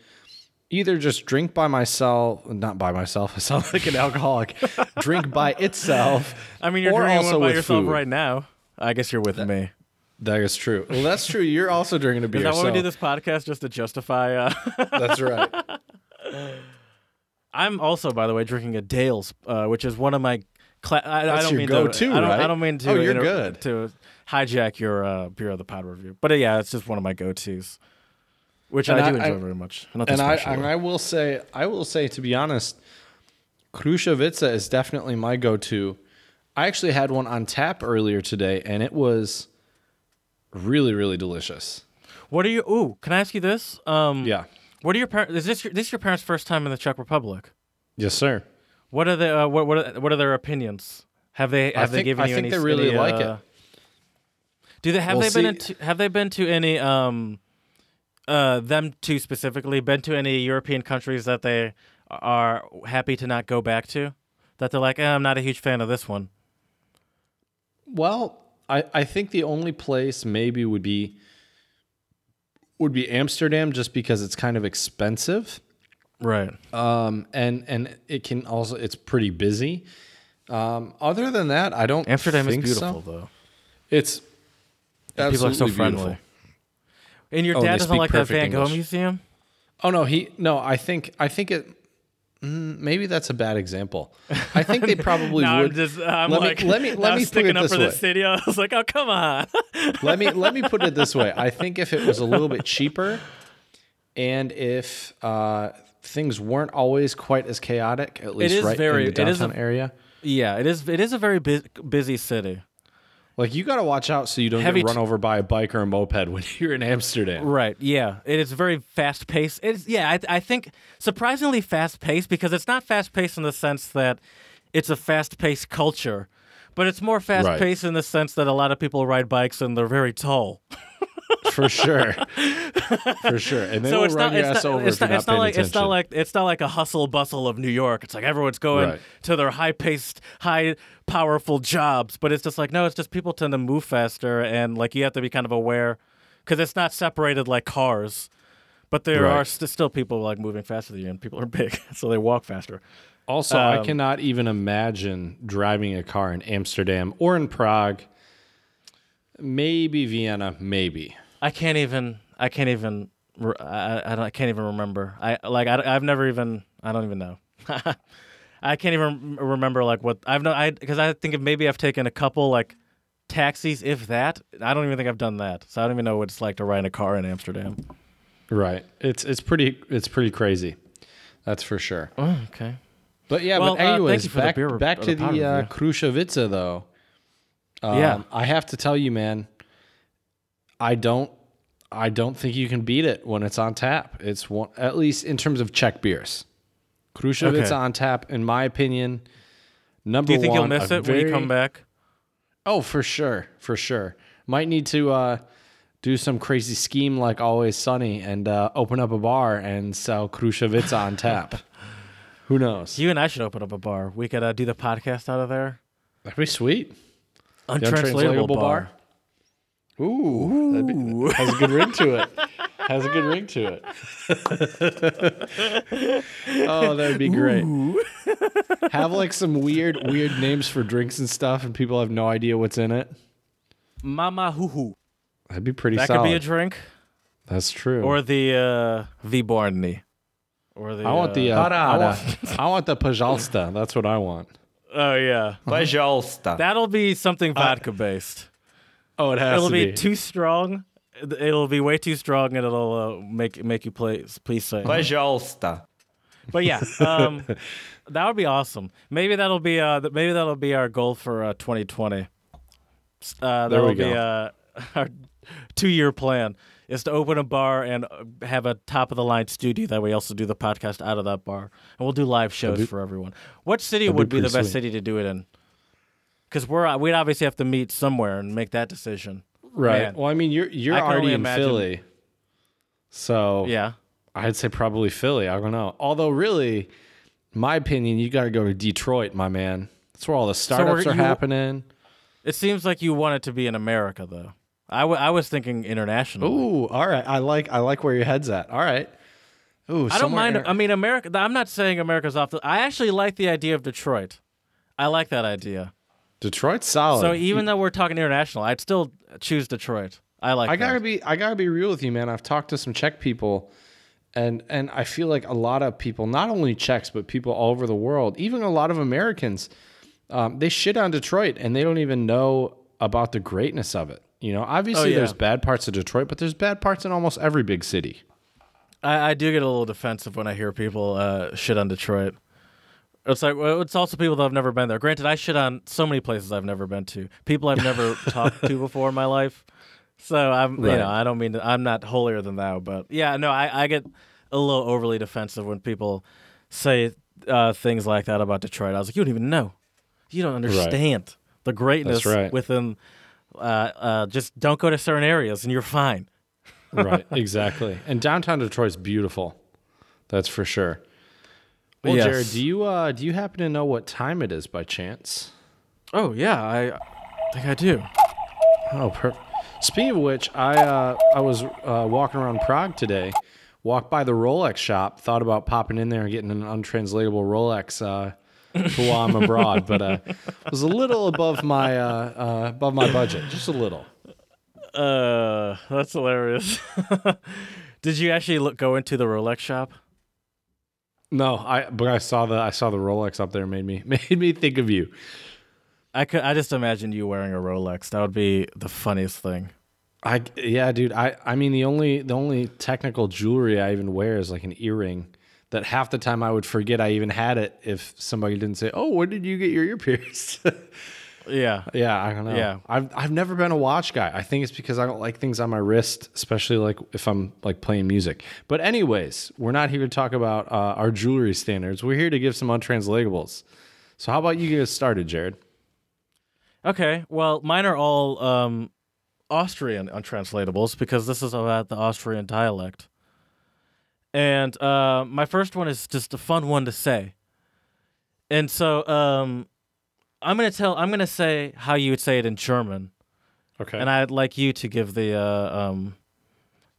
either just drink by myself, not by myself, I sound like an alcoholic, drink by itself. I mean, you're drinking also one by yourself food. right now. I guess you're with me. That is true. Well, that's true. You're also drinking a beer. Is that why we do this podcast just to justify? Uh, That's right. I'm also, by the way, drinking a Dale's, uh, which is one of my. Cla- I, I That's don't your mean go-to, to. I don't, I don't mean to. Oh, you're good. To hijack your uh, beer of the pod review, but yeah, it's just one of my go-tos, which And I do I- enjoy I- very much. Nothing and I and I will say I will say to be honest, Krušovice is definitely my go-to. I actually had one on tap earlier today, and it was really really delicious. what are you? Ooh, can I ask you this? Um, Yeah. What are your parents? Is this your, this your parents' first time in the Czech Republic? Yes, sir. What are the uh, what what are, what are their opinions? Have they have they think- given I you think they really any, like uh, it. Do they have Well, they been into have they been to any um uh them two specifically been to any European countries that they are happy to not go back to? That they're like, eh, I'm not a huge fan of this one. Well, I I think the only place maybe would be would be Amsterdam, just because it's kind of expensive. Right. Um, and and it can also it's pretty busy. Um, other than that, I don't. Amsterdam is think so. beautiful though. It's People are so absolutely friendly. beautiful. And your Oh, dad doesn't like that Van Gogh English. museum? Oh no, he no. I think I think it. mm, Maybe that's a bad example. I think they probably no, would. I'm just I'm let me- like let me- let me put sticking it up this for this way. I was like, oh come on. let me let me put it this way. I think if it was a little bit cheaper, and if uh, things weren't always quite as chaotic, at least is right very- in the it is a- downtown area, yeah, it is it is a very bu- busy city. Like you got to watch out so you don't Heavy get run t- over by a bike or a moped when you're in Amsterdam. Right. Yeah. It is very fast paced. It's yeah. I, I think surprisingly fast paced because it's not fast paced in the sense that it's a fast paced culture, but it's more fast paced in the sense that a lot of people ride bikes and they're very tall. for sure, for sure. And they so will it's run not, your it's ass not, over it's if you're not, not it's not paying like it's not attention. like it's not like a hustle bustle of New York. It's like everyone's going Right. to their high paced, high powerful jobs, but it's just like no, it's just people tend to move faster, and like you have to be kind of aware because it's not separated like cars. But there Right. are st- still people like moving faster than you, and people are big, so they walk faster. Also, I Um, cannot even imagine driving a car in Amsterdam or in Prague. Maybe Vienna, maybe. I can't even. I can't even. I, I, don't, I can't even remember. I like. I, I've never even. I don't even know. I can't even remember like what I've no. I because I think if maybe I've taken a couple like taxis, if that. I don't even think I've done that. So I don't even know what it's like to ride in a car in Amsterdam. Right. It's it's pretty it's pretty crazy. That's for sure. Oh, okay. But yeah, Well, uh, but anyways, you for the back beer back to the the uh, review. Though. Um, Yeah. I have to tell you, man. I don't I don't think you can beat it when it's on tap. It's one at least in terms of Czech beers. Krušovice Okay. on tap, in my opinion. Number one. Do you think one, you'll miss it when you come back? Oh, for sure, for sure. Might need to uh, do some crazy scheme like Always Sunny and uh, open up a bar and sell Krušovice on tap. Who knows? You and I should open up a bar. We could uh, do the podcast out of there. That'd be sweet. The Untranslatable, bar. Ooh, Ooh. Be, has a good ring to it. Has a good ring to it. oh, that'd be great. have like some weird, weird names for drinks and stuff, and people have no idea what's in it. Mama hoo hoo. That'd be pretty. That solid. could be a drink. That's true. Or the uh, Or the I want uh, the uh, I want, I want the Pajalsta. That's what I want. Oh yeah, Pajalsta. That'll be something uh, vodka based. Oh, it has It'll to be, be. too strong. It'll be way too strong, and it'll uh, make make you play. Please say. Пожалуйста. But yeah, um, that would be awesome. Maybe that'll be uh, th- maybe that'll be our goal for uh, 2020. Uh, There we that'll be go. uh, our two year plan is to open a bar and uh, have a top of the line studio that we also do the podcast out of that bar, and we'll do live shows be- for everyone. What city that'd be would be, the pretty best sweet. city to do it in? because we're uh, we'd obviously have to meet somewhere and make that decision. right. Man. Well, I mean, you're you're already in imagine- Philly, so Yeah. I'd say probably Philly. I don't know. Although, really, my opinion, you got to go to Detroit, my man. That's where all the startups are you- happening. It seems like you want it to be in America, though. I, w- I was thinking international. Ooh, all right. I like I like where your head's at. All right. Ooh, I don't mind. I mean, America. I'm not saying America's off the. I actually like the idea of Detroit. I like that idea. Detroit's solid. So even though we're talking international, I'd still choose Detroit. I like. I gotta that. be I gotta be real with you, man. I've talked to some Czech people, and and I feel like a lot of people, not only Czechs but people all over the world, even a lot of Americans, um, they shit on Detroit and they don't even know about the greatness of it. You know, obviously Oh, yeah. there's bad parts of Detroit, but there's bad parts in almost every big city. I, I do get a little defensive when I hear people uh, shit on Detroit. It's like well, it's also people that have never been there. Granted, I shit on so many places I've never been to, people I've never talked to before in my life. So I'm, you know, I don't mean to, I'm not holier than thou, but yeah, no, I, I get a little overly defensive when people say uh, things like that about Detroit. I was like, you don't even know, you don't understand the greatness right. within. Uh, uh, just don't go to certain areas and you're fine. Right, exactly. And downtown Detroit's beautiful. That's for sure. Well, Yes. Jared, do you uh, do you happen to know what time it is by chance? Oh yeah, I think I do. Oh, per- speaking of which, I uh, I was uh, walking around Prague today. Walked by the Rolex shop. Thought about popping in there and getting an untranslatable Rolex uh, for while I'm abroad, but uh, it was a little above my uh, uh, above my budget, just a little. Uh, that's hilarious. Did you actually look, go into the Rolex shop? No, I but I saw the I saw the Rolex up there. Made me made me think of you. I could. I just imagined you wearing a Rolex. That would be the funniest thing. I yeah, dude. I I mean the only the only technical jewelry I even wear is like an earring. That half the time I would forget I even had it if somebody didn't say, "Oh, when did you get your ear pierced?" Yeah. yeah, I don't know. Yeah. I've I've never been a watch guy. I think it's because I don't like things on my wrist, especially like if I'm like playing music. But anyways, we're not here to talk about uh, our jewelry standards. We're here to give some untranslatables. So how about you get us started, Jared? Okay. Well, mine are all um, Austrian untranslatables because this is about the Austrian dialect. And uh, my first one is just a fun one to say. And so um, I'm gonna tell. I'm gonna say how you would say it in German, Okay. and I'd like you to give the uh, um,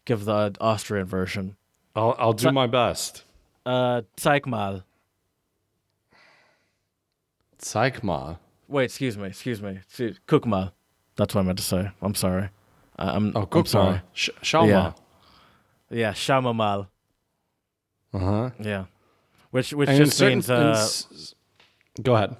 give the Austrian version. I'll I'll do my best. Uh, zeig mal. Zeig mal. Wait, excuse me, excuse me. Excuse- Guck mal. That's what I meant to say. I'm sorry. I- I'm, Oh, I'm guck sorry. mal. Sch schau Yeah. mal. Yeah, schau mal. Uh huh. Yeah. Which which just means uh, go ahead.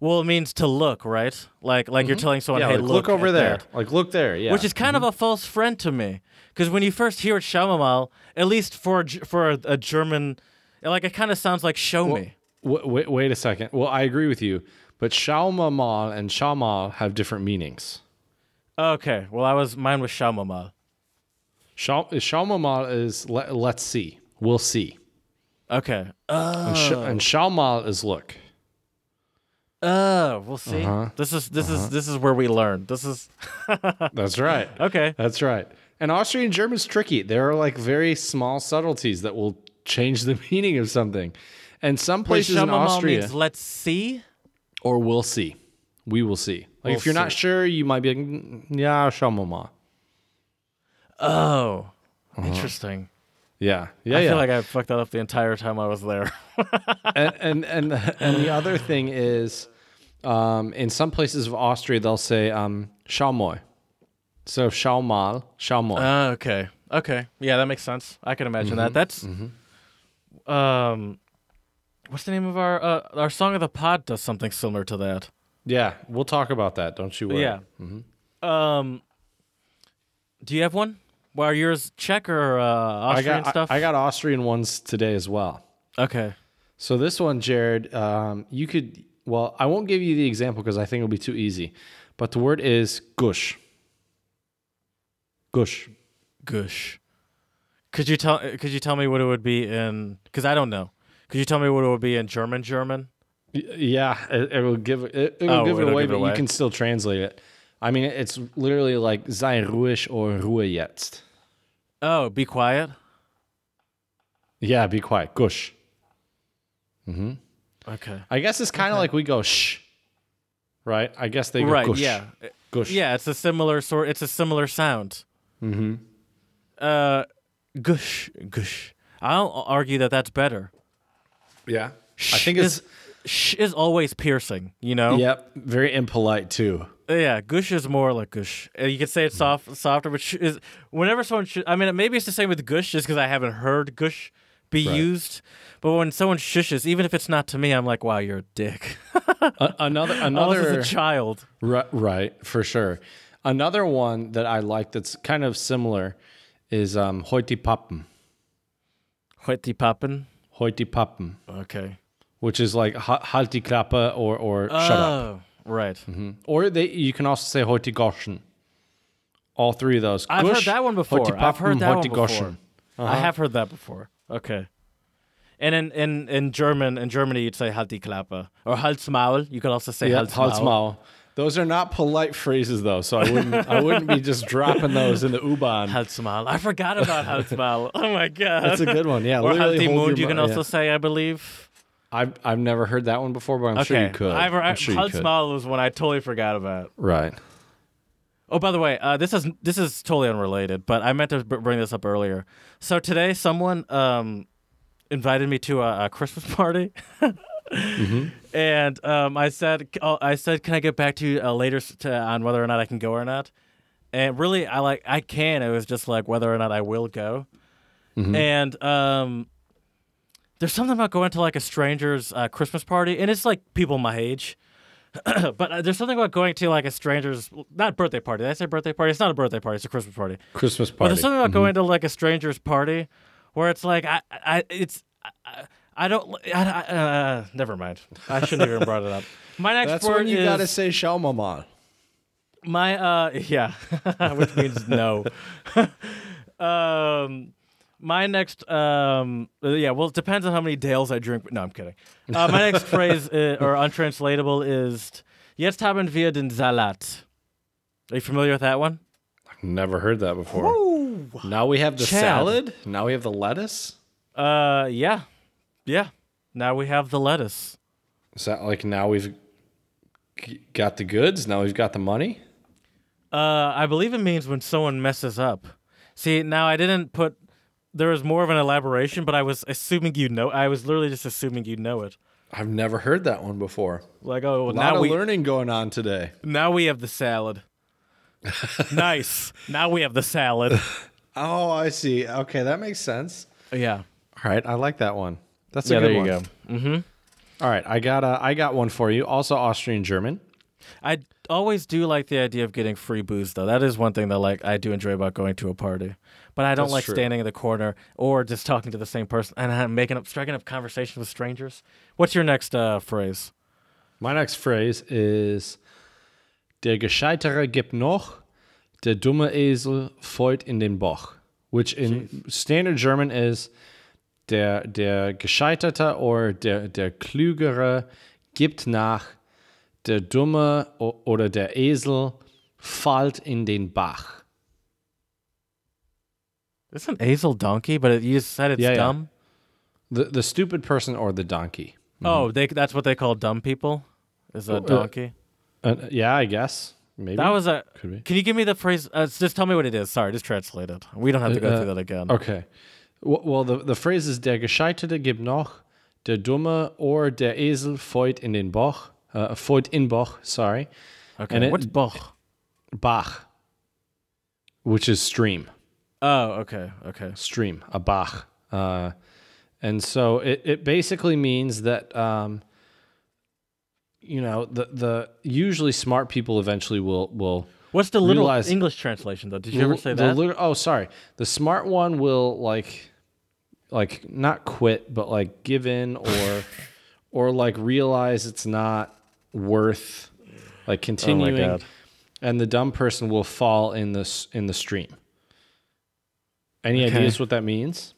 Well it means to look, right? Like like you're telling someone, yeah, hey, like, look, look, over there. that." Like look there. Yeah. Which is kind of a false friend to me. Because when you first hear it, schau mal mal, at least for a, for a, a German, like it kind of sounds like show me. Wait, wait, wait a second. Well, I agree with you, but schau mal mal and schau mal have different meanings. Okay, well I was mine was schau mal mal. Schau, schau mal mal is let, let's see. We'll see. Okay. Uh, And, sch- and schau mal is look. Oh, we'll see. Uh-huh. This is this is this is where we learn. This is That's right. okay. That's right. And Austrian German's tricky. There are like very small subtleties that will change the meaning of something. And some places schau in Austria, means let's see. or we'll see. We will see. Like We'll if you're not sure, you might be like, "Mm, yeah, schau mal mal. Oh, interesting. Yeah, yeah, I yeah. feel like I fucked that up the entire time I was there. and, and and and the other thing is, um, in some places of Austria, they'll say um, schau mal. So schau mal, schau mal. Uh, okay. Okay. Yeah, that makes sense. I can imagine Mm-hmm. that. That's um what's the name of our uh, our song of the pod does something similar to that. yeah, we'll talk about that. Don't you worry. Yeah. Um Do you have one? Well, are yours Czech or uh, I Austrian got stuff? I, I got Austrian ones today as well. Okay. So this one, Jared, um, you could. Well, I won't give you the example because I think it'll be too easy. But the word is gush. Gush. Gush. Could you tell could you tell me what it would be in cuz I don't know. Could you tell me what it would be in German German? Yeah, it, it will give it. It will Oh, give it away, give it but you can still translate it. I mean, it's literally like sei ruhig or Ruhe jetzt. Oh, be quiet. Yeah, be quiet. Gush. Okay. I guess it's kind of like we go shh, right? I guess they go Right, gush. yeah. Gush. Yeah, it's a similar sort. It's a similar sound. Mm-hmm. Uh, gush, gush. I'll argue that that's better. yeah. I think it's is, sh is always piercing. You know. yep, very impolite too. Yeah. Gush is more like gush. Uh, You could say it's soft, softer, but sh is whenever someone. Sh- I mean, maybe it's the same with gush, just because I haven't heard gush be Right. used. But when someone shushes, even if it's not to me, I'm like, wow, you're a dick. A- another another a child. Right, right, for sure. Another one that I like that's kind of similar is um, Heute Pappen. Heute Pappen. Heute Pappen, Okay. which is like ha- Halt die Klappe or, or shut up. Right. Mm-hmm. Or they you can also say Heute Goschen. All three of those. I've heard that one before. I've heard that one before. Goschen. I uh-huh. have heard that before. Okay. And in, in, in German, in Germany, you'd say halt die Klappe or Halsmaul. You could also say Yeah, Halsmaul. Halsmaul. Those are not polite phrases though, so I wouldn't I wouldn't be just dropping those in the U-Bahn. Halsmaul. I forgot about Halsmaul. Oh my god. That's a good one. Yeah, or literally Halt die hold Mund. You can also yeah. say, I believe. I've I've never heard that one before, but I'm sure you could. I've, I'm sure you could. Halsmaul was one I totally forgot about. Right. Oh, by the way, uh, this is this is totally unrelated, but I meant to br- bring this up earlier. So today, someone um, invited me to a, a Christmas party, and um, I said, oh, I said, can I get back to you uh, later to, on whether or not I can go or not? And really, I like I can. It was just like whether or not I will go. And um, there's something about going to like a stranger's uh, Christmas party, and it's like people my age. but uh, there's something about going to like a stranger's not birthday party. Did I say birthday party? It's not a birthday party. It's a Christmas party. Christmas party. But there's something about going to like a stranger's party where it's like I, I it's I, I don't I, I, uh, never mind. I shouldn't have even brought it up. My next That's word when you is gotta say Shalmamal. my uh yeah, which means no. um my next um uh, yeah, well it depends on how many Dales I drink. No, I'm kidding. Uh, my next phrase uh, or untranslatable is Jetzt haben wir den Salat. Are you familiar with that one? I've never heard that before. Now we have the Chad. salad. Now we have the lettuce. Uh, yeah, yeah. Now we have the lettuce. Is that like now we've got the goods? Now we've got the money? Uh, I believe it means when someone messes up. See, now I didn't put. There was more of an elaboration, but I was assuming you know. I was literally just assuming you know it. I've never heard that one before. Like, oh, A lot now of we learning going on today. now we have the salad. nice. Now we have the salad. Oh, I see. Okay, that makes sense. yeah. All right, I like that one. That's a Yeah. good There you one. go. Mm-hmm. All right, I got a, I got one for you. Also Austrian German. I always do like the idea of getting free booze, though. That is one thing that like I do enjoy about going to a party. But I don't That's like true. standing in the corner or just talking to the same person and uh, making up, striking up conversations with strangers. What's your next uh, phrase? My next phrase is Der Gescheitere gibt noch, der dumme Esel folgt in den Bach, which in standard German is der, der Gescheiterte or der, der Klügere gibt nach, der Dumme oder der Esel fällt in den Bach. It's an Esel donkey, but it, you said it's Yeah, yeah. dumb. The, the stupid person or the donkey. Oh, they that's what they call dumb people. Is a Uh, donkey. Uh, yeah, I guess. Maybe. that was a. Could be. Can you give me the phrase? Uh, just tell me what it is. Sorry, just translate it. We don't have to go Uh, through that again. Okay. W- Well, the, the phrase is der Gescheiterte gibt noch, der Dumme or der Esel folgt in den Bach, uh, folgt in Bach, sorry, Okay. and it- What's Bach? Bach, which is stream, Oh, okay, okay. stream, a Bach. Uh, and so it, it basically means that, um, you know, the, the usually smart people eventually will, will What's the literal Realize- English translation though? Did you ever say the that? oh, sorry. The smart one will like, like not quit, but like give in or, or like realize it's not worth like continuing. God. and the dumb person will fall in this in the stream. Any Okay. ideas what that means?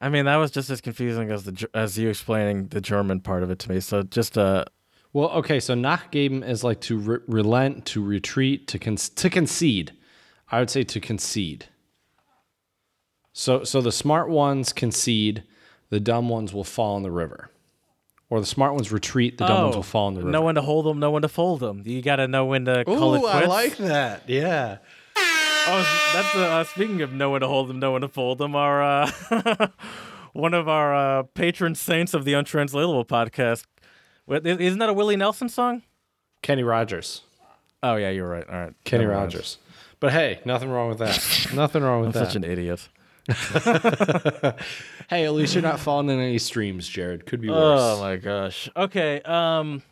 I mean, that was just as confusing as the as you explaining the German part of it to me. So just uh, Well, okay, so nachgeben is like to re- relent, to retreat, to con- to concede. I would say to concede. So so the smart ones concede, the dumb ones will fall in the river. Or the smart ones retreat, the dumb ones oh, will fall in the river. No one to hold them, no one to fold them. You got to know when to call it quits. I like that. Yeah. Oh, that's uh, speaking of know when to hold them, know when to fold them. Our uh, one of our uh, patron saints of the Untranslatable podcast. Isn't that a Willie Nelson song? Kenny Rogers. Oh yeah, you're right. All right, Kenny. Rogers. But hey, nothing wrong with that. nothing wrong with I'm that. such an idiot. hey, at least you're not falling in any streams, Jared. Could be worse. Oh my gosh. Okay. Um,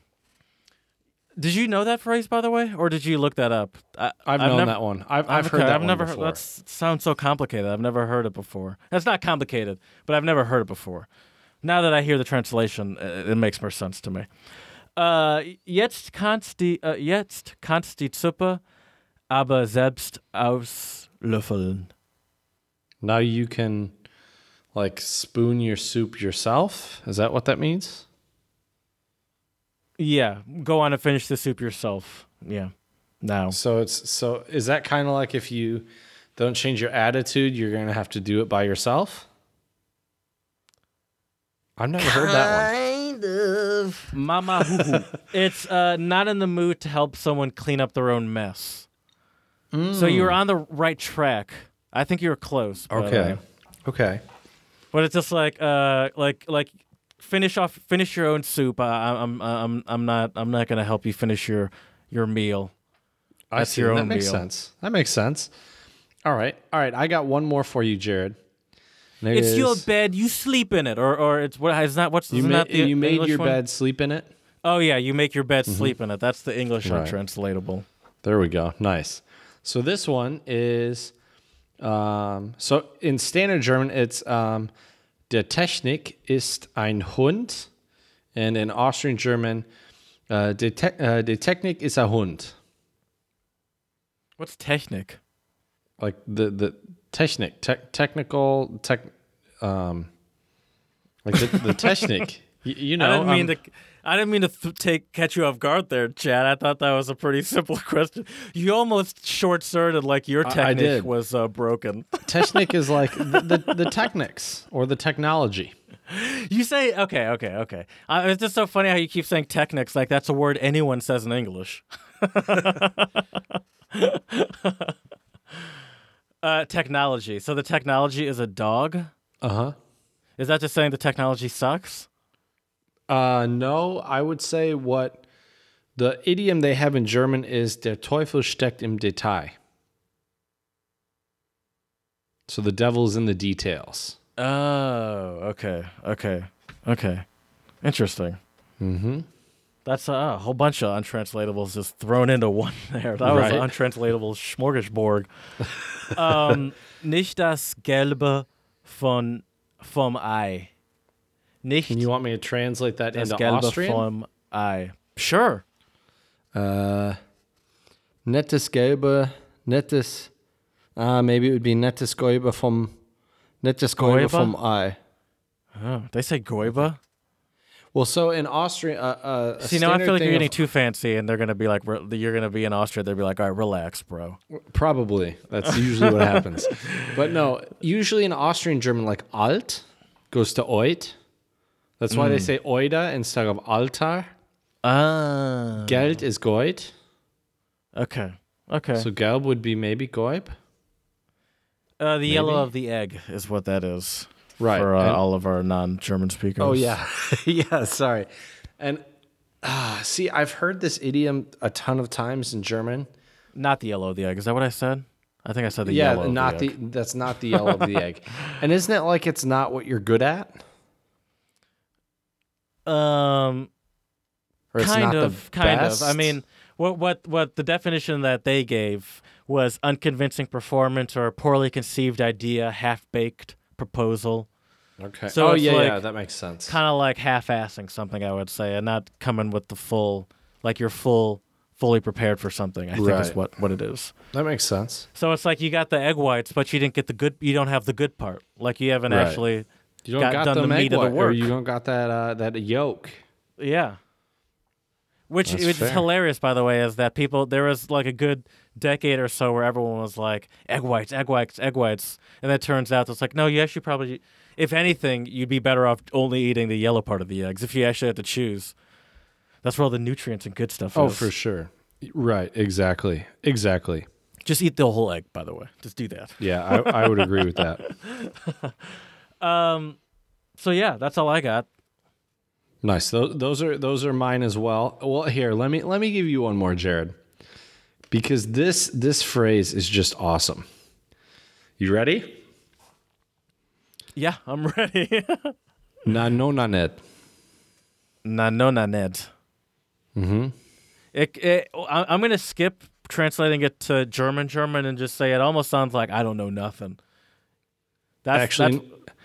did you know that phrase by the way, or did you look that up? I, I've, known never, that one. I've, I've heard that I've never before. That sounds so complicated. I've never heard it before. That's not complicated, but I've never heard it before. Now that I hear the translation, uh, it makes more sense to me. Uh, jetzt kannst die, uh, jetzt kannst die Suppe aber selbst auslöffeln. Now you can like spoon your soup yourself. Is that what that means? Yeah, go on and finish the soup yourself. Yeah, now. So it's so is that kind of like if you don't change your attitude, you're gonna have to do it by yourself? I've never heard that one. Mama hoo hoo. It's uh, not in the mood to help someone clean up their own mess. So you're on the right track. I think you're close. but, Okay. uh, Okay. but it's just like uh, like like finish off finish your own soup. I, I'm I'm I'm not I'm not gonna help you finish your your meal. I That's see. your that makes meal. sense. That makes sense. All right. All right. I got one more for you, Jared. It It's your bed. You sleep in it, or or it's what is that what's You, ma- that the you made English your one? bed, sleep in it. Oh yeah, you make your bed, sleep in it. That's the English Right. untranslatable. There we go. Nice. So this one is um, so in standard German it's um, der Technik ist ein Hund, and in Austrian German uh, der, te- uh, Technik ist ein Hund. What's Technik? Like the the Technik, te- technical tech, um, like the, the Technik. Y- you know, I didn't mean um, to. I didn't mean to th- take catch you off guard there, Chad. I thought that was a pretty simple question. You almost short-circuited like your I- I technique was uh, broken. Technic is like the, the, the technics or the technology. You say okay, okay, okay. Uh, it's just so funny how you keep saying technics like that's a word anyone says in English. uh, technology. So the technology is a dog. Uh huh. Is that just saying the technology sucks? Uh, no, I would say what the idiom they have in German is der Teufel steckt im Detail. So the devil's in the details. Oh, okay, okay, okay. Interesting. Mm-hmm. That's uh, a whole bunch of untranslatables just thrown into one there. That was an untranslatable smorgasbord. um, nicht das Gelbe von vom Ei. Nicht And you want me to translate that into Gelbe Austrian? vom Ei. Sure. Uh, nettes Gelbe, nettes. Ah, maybe it would be nettes Gelbe vom. Nettes Gelbe Gelbe? vom Ei. Oh, they say Goiba. Well, so in Austria, uh, uh, See, now I feel like you're of- getting too fancy, and they're gonna be like, re- you're gonna be in Austria. They'll be like, all right, relax, bro. Probably. That's usually what happens. But no, usually in Austrian German, like alt goes to oit. That's why they say oida instead of altar. Ah. Geld is goit. Okay. Okay. So gelb would be maybe goib. uh, the yellow of the egg is what that is. Right. For uh, all of our non-German speakers. oh, yeah. yeah, sorry. And ah, see, I've heard this idiom a ton of times in German. Not the yellow of the egg. Is that what I said? I think I said the yeah, yellow. not of the, the, that's not the yellow of the egg. And isn't it like it's not what you're good at? Um, kind of, kind best? of. I mean, what what what the definition that they gave was unconvincing performance or a poorly conceived idea, half-baked proposal, okay. so oh, yeah, yeah, that makes sense. kind of like half-assing something. I would say, and not coming with the full, like you're full, fully prepared for something. I think is what what it is. That makes sense. So it's like you got the egg whites, but you didn't get the good. You don't have the good part. Like you haven't Right. actually. You don't got got, done the, the meat meat of the or work. you don't got that uh, that yolk. Yeah. Which That's which fair. is hilarious, by the way, is that people there was like a good decade or so where everyone was like egg whites, egg whites, egg whites, and then it turns out it's like no, you actually probably, if anything, you'd be better off only eating the yellow part of the eggs if you actually had to choose. That's where all the nutrients and good stuff Oh, is. for sure. Right. Exactly. Exactly. Just eat the whole egg, by the way. Just do that. Yeah, I, I would agree with that. Um, so yeah, that's all I got. Nice. Those, those are those are mine as well. Well, here let me let me give you one more, Jared, because this this phrase is just awesome. You ready? Yeah, I'm ready. Na no na net. na no na ned. Mm-hmm. It, it, I'm gonna skip translating it to German German and just say it almost sounds like I don't know nothing. That's Actually, that's,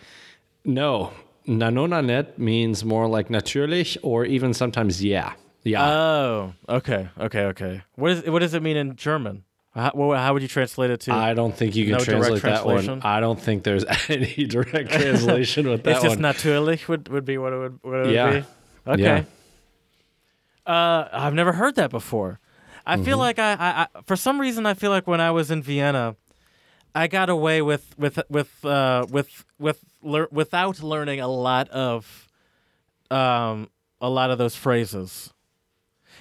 no. Na no na net means more like natürlich or even sometimes yeah. Yeah. oh, okay, okay, okay. What is what does it mean in German? How, how would you translate it to? I don't think you can no translate that one. I don't think there's any direct translation with that it's just one. natürlich would, would be what it would, what it would Yeah. be. Okay. Yeah. Uh, I've never heard that before. I feel Mm-hmm. like I, I, I, for some reason, I feel like when I was in Vienna, I got away with with with uh, with with lear- without learning a lot of, um, a lot of those phrases.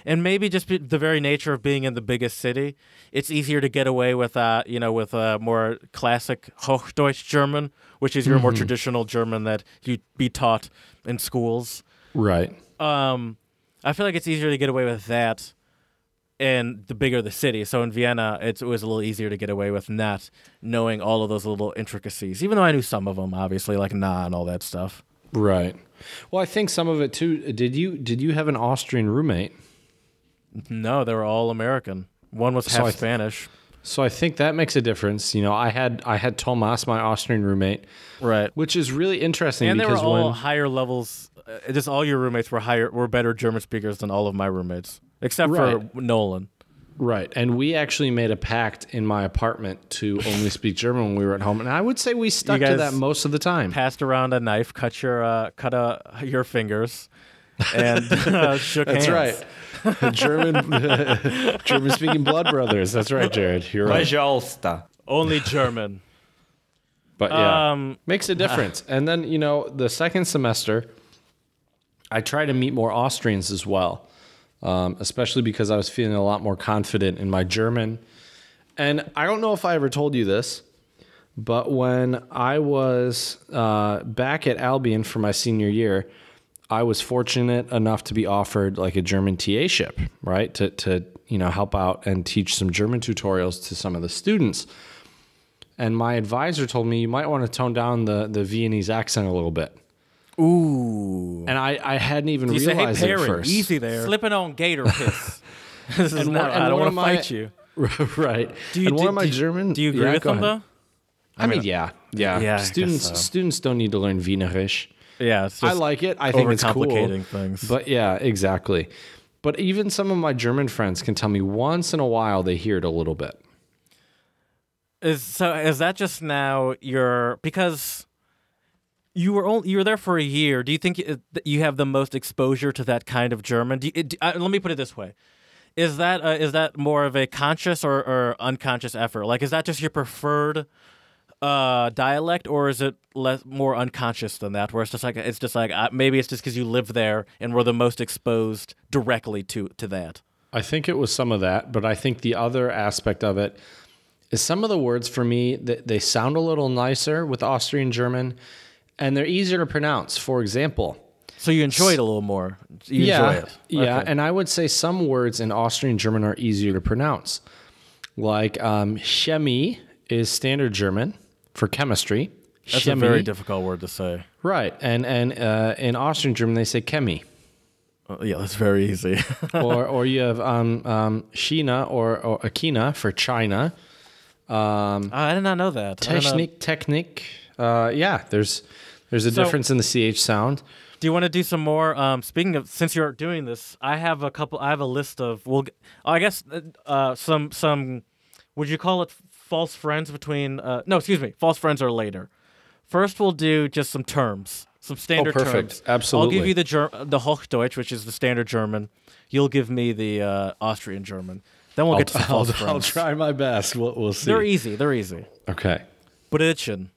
And maybe just be, the very nature of being in the biggest city, it's easier to get away with, uh, you know, with uh, more classic Hochdeutsch German, which is your more Mm-hmm. traditional German that you'd be taught in schools right. um, I feel like it's easier to get away with that in the bigger the city. So in Vienna, it's, it was a little easier to get away with not knowing all of those little intricacies, even though I knew some of them, obviously, like na and all that stuff. Right. Well, I think some of it too. Did you did you have an Austrian roommate? No, they were all American. One was half th- Spanish. So I think that makes a difference. You know, I had I had Tomas, my Austrian roommate, Right. which is really interesting And they were all when higher levels. Uh, just all your roommates were higher, were better German speakers than all of my roommates, except right. for Nolan. Right. And we actually made a pact in my apartment to only speak German when we were at home. And I would say we stuck to that most of the time. Passed around a knife, cut your uh, cut uh, your fingers and uh, shook That's hands. That's right. German German speaking blood brothers. That's right, Jared. You're right. Only German. But yeah. Um, makes a difference. And then, you know, the second semester I try to meet more Austrians as well um, especially because I was feeling a lot more confident in my German. And I don't know if I ever told you this, but when I was uh, back at Albion for my senior year, I was fortunate enough to be offered like a German TA ship, right? To, to you know help out and teach some German tutorials to some of the students. And my advisor told me you might want to tone down the the Viennese accent a little bit. Ooh. And I, I hadn't even You say, hey, realized it at Perry, first. easy there. Slipping on gator piss. this is And not, one- I don't want to fight you. right. Do you, and do, one of my do- German. Do you agree Yeah, with them, ahead. though? I mean, yeah, yeah. Yeah, students so. students don't need to learn Wienerisch. Yeah, it's I like it. I think it's cool. things. But yeah, exactly. But even some of my German friends can tell me once in a while they hear it a little bit. Is so is that just now your because you were only you were there for a year. Do you think you have the most exposure to that kind of German? Do you, uh, let me put it this way: is that uh, is that more of a conscious or, or unconscious effort? Like, is that just your preferred uh, dialect, or is it less more unconscious than that? Where it's just like it's just like uh, maybe it's just because you live there and were the most exposed directly to to that. I think it was some of that, but I think the other aspect of it is some of the words for me that they sound a little nicer with Austrian German and they're easier to pronounce. For example, So you enjoy it a little more. You yeah, enjoy it. yeah, and I would say some words in Austrian German are easier to pronounce. Like um, chemie is standard German for chemistry. That's a very difficult word to say. right, and and uh, in Austrian German they say chemie. Uh, yeah, that's very easy. or or you have um, um, China or, or Akina for China. Um, I did not know that. Technique, didn't know- Technic, technic. Uh, yeah, there's there's a So- difference in the ch sound. Do you want to do some more? Um, speaking of, since you're doing this, I have a couple. I have a list of. Well, I guess uh, uh, some some. Would you call it false friends between? Uh, no, excuse me. False friends are later. First, we'll do just some terms, some standard Oh, perfect. terms. Absolutely. I'll give you the Ger- the Hochdeutsch, which is the standard German. You'll give me the uh, Austrian German. Then we'll I'll, get to some I'll, false I'll try my best. We'll, we'll see. They're easy. They're easy. okay. Brötchen,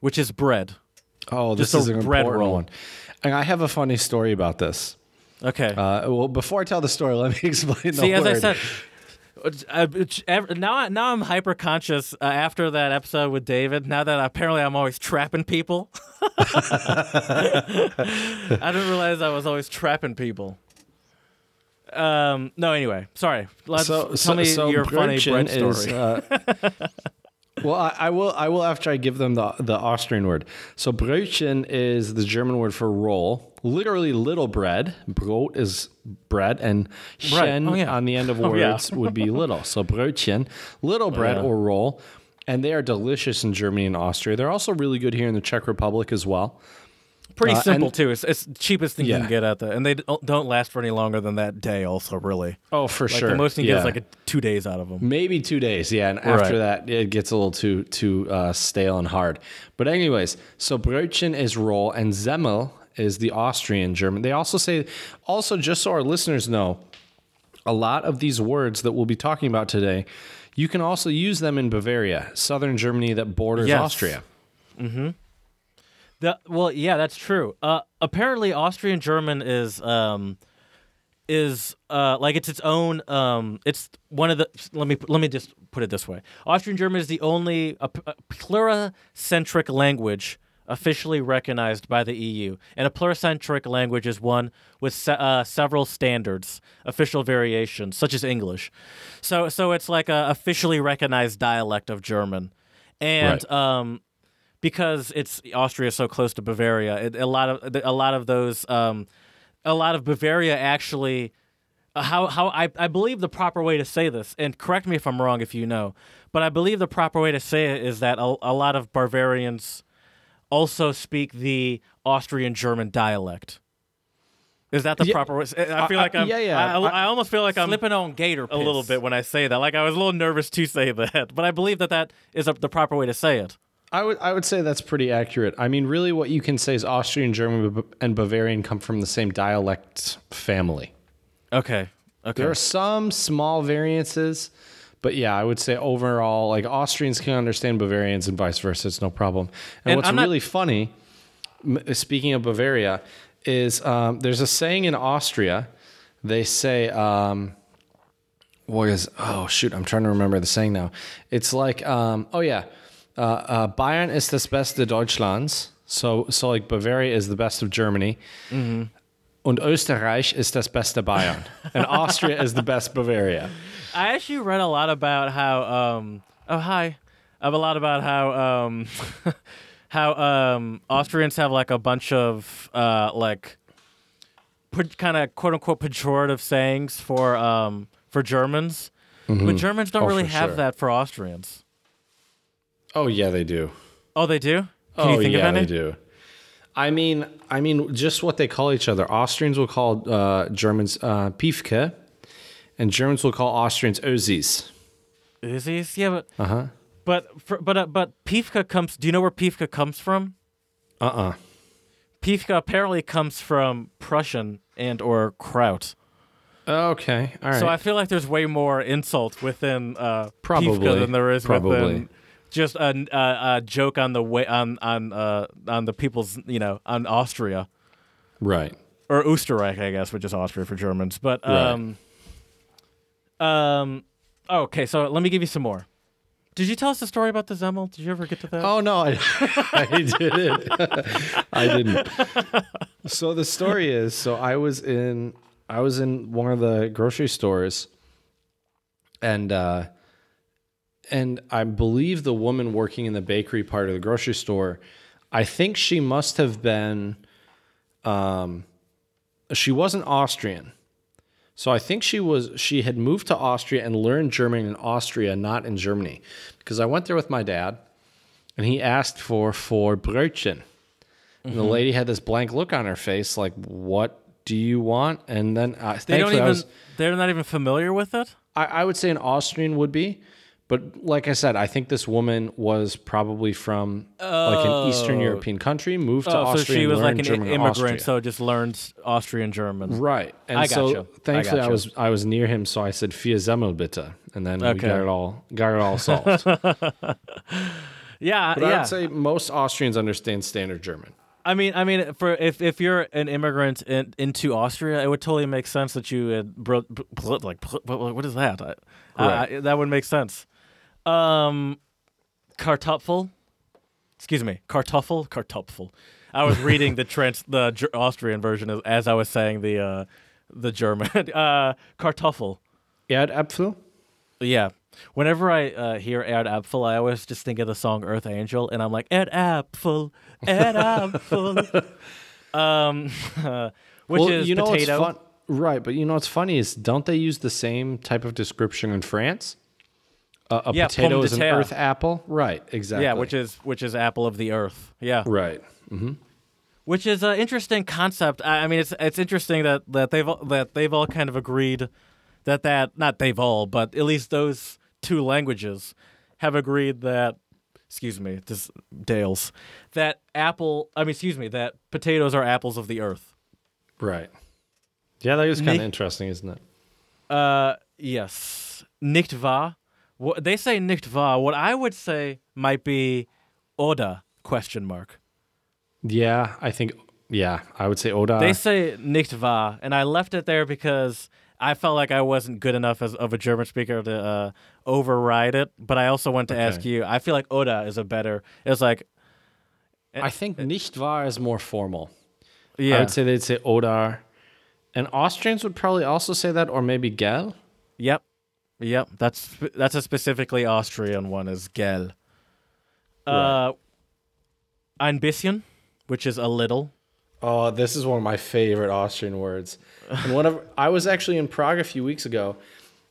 which is bread. Oh, this Just is a an bread important roll. one. And I have a funny story about this. Okay. Uh, well, before I tell the story, let me explain the See, as I said, uh, now I- now I'm hyper conscious uh, after that episode with David. Now that apparently I'm always trapping people. I didn't realize I was always trapping people. Um. No. Anyway, sorry. Let's so, tell so, me so your funny bread story. is, uh, well, I, I will. I will after I give them the the Austrian word. So Brötchen is the German word for roll. Literally, little bread. Brot is bread, and Right. chen Oh, yeah. on the end of Oh, yeah. words would be little. So Brötchen, little oh, bread yeah. or roll, and they are delicious in Germany and Austria. They're also really good here in the Czech Republic as well. Pretty uh, simple and- too. It's, it's the cheapest thing you can get at the, and they don't don't last for any longer than that day. Also, really, Oh, for like sure. the most you can get is like a, two days out of them. Maybe two days, yeah. And Right. after that, it gets a little too too uh, stale and hard. But anyways, so Brötchen is roll, and Semmel is the Austrian German. They also say, also just so our listeners know, a lot of these words that we'll be talking about today, you can also use them in Bavaria, southern Germany that borders Yes. Austria. The, well, yeah, that's true. Uh, apparently, Austrian German is um, is uh, like it's its own. Um, it's one of the. Let me let me just put it this way: Austrian German is the only a pluricentric language officially recognized by the EU, and a pluricentric language is one with se- uh, several standards, official variations, such as English. So, so it's like a officially recognized dialect of German, and Right. um, because it's Austria is so close to Bavaria, it, a lot of a lot of those um, a lot of Bavaria actually uh, how how I, I believe the proper way to say this and correct me if I'm wrong if you know, but I believe the proper way to say it is that a, a lot of Bavarians also speak the Austrian German dialect. Is that the Yeah. proper way? I feel I- like I'm. yeah, yeah. I, I, I- almost feel like I'm Slipping on gator a little bit when I say that. Like I was a little nervous to say that, but I believe that that is a, the proper way to say it. I would I would say that's pretty accurate. I mean, really, what you can say is Austrian, German, and Bavarian come from the same dialect family. Okay. Okay. There are some small variances, but yeah, I would say overall, like Austrians can understand Bavarians and vice versa. It's no problem. And, And what's not- really funny, speaking of Bavaria, is um, there's a saying in Austria. They say, um, what is? Oh shoot, I'm trying to remember the saying now. It's like, um, oh yeah, uh, uh, Bayern ist das Beste Deutschlands. So so like Bavaria is the best of Germany. Und Österreich ist das beste Bayern. And Austria is the best Bavaria. I actually read a lot about how. Um, oh hi. I've a lot about how. Um, how um, Austrians have like a bunch of uh, like. kind of quote unquote pejorative sayings for um, for Germans, but Germans don't Oh, really have sure. that for Austrians. Oh yeah, they do. Oh, they do. Can oh you think yeah, of any? they do. I mean, I mean, just what they call each other. Austrians will call uh, Germans uh, Piefke, and Germans will call Austrians Ösis. Uzis? Yeah, but Uh huh. but for, but uh, but Piefke comes. Do you know where Piefke comes from? Uh uh Piefke apparently comes from Prussian and or Kraut. Okay. All right. So I feel like there's way more insult within uh, Probably. Piefke than there is Probably. within just a, a, a joke on the way on on uh, on the people's you know on Austria right. or Österreich, I guess, which is Austria for Germans. But Right. um, um, okay. So let me give you some more. Did you tell us the story about the Semmel? Did you ever get to that? Oh no, I, I didn't. I didn't. So the story is, so I was in I was in one of the grocery stores and uh and I believe the woman working in the bakery part of the grocery store, I think she must have been um she wasn't Austrian. So I think she was she had moved to Austria and learned German in Austria, not in Germany. Because I went there with my dad and he asked for for Brötchen. And the lady had this blank look on her face, like, "What do you want?" And then uh, they don't thankfully I even. was- they're not even familiar with it. I, I would say an Austrian would be, but like I said, I think this woman was probably from like an Eastern oh. European country, moved to Oh, so Austria, she and was like an German in immigrant, Austria. so just learned Austrian German. Right. And I so gotcha. I thankfully I, gotcha. was I was near him, so I said Vier Semmel bitte. And then we Okay. got it all got it all solved. but Yeah, I'd say most Austrians understand standard German. I mean, I mean, for if if you're an immigrant in, into Austria, it would totally make sense that you had bro, like what, what is that? I, I- Right. I- that would make sense. Um, Kartoffel, excuse me, Kartoffel, Kartoffel. I was reading the trans the Ger- Austrian version as, as I was saying the uh, the German uh, Kartoffel. Erdäpfel? Yeah. Whenever I uh, hear Erdapfel, I always just think of the song Earth Angel, and I'm like, Erdapfel, Erdapfel. um, which well, is you know potato. what's fun, right? But you know what's funny is don't they use the same type of description in France? Uh, a Yeah, potato is an terre. earth apple, right? Exactly. Yeah, which is which is apple of the earth. Yeah, right. which is an interesting concept. I, I mean, it's it's interesting that that they've all- that they've all kind of agreed that that not they've all, but at least those two languages have agreed that. Excuse me, this Dales. That apple. I mean, excuse me. That potatoes are apples of the earth. Right. Yeah, that is kind of interesting, isn't it? Uh, yes. Nicht wahr? What they say nicht wahr. What I would say might be oder question mark. Yeah, I think. Yeah, I would say oder. They say nicht wahr, and I left it there because I felt like I wasn't good enough as of a German speaker to uh, override it. But I also want to ask you. I feel like oder is a better. It's like I think nicht wahr is more formal. yeah, I would say they'd say oder. And Austrians would probably also say that, or maybe Gel. yep, yep. That's that's a specifically Austrian one. Is gel. Uh, ein bisschen, which is a little. Oh, this is one of my favorite Austrian words. And whenever I was actually in Prague a few weeks ago,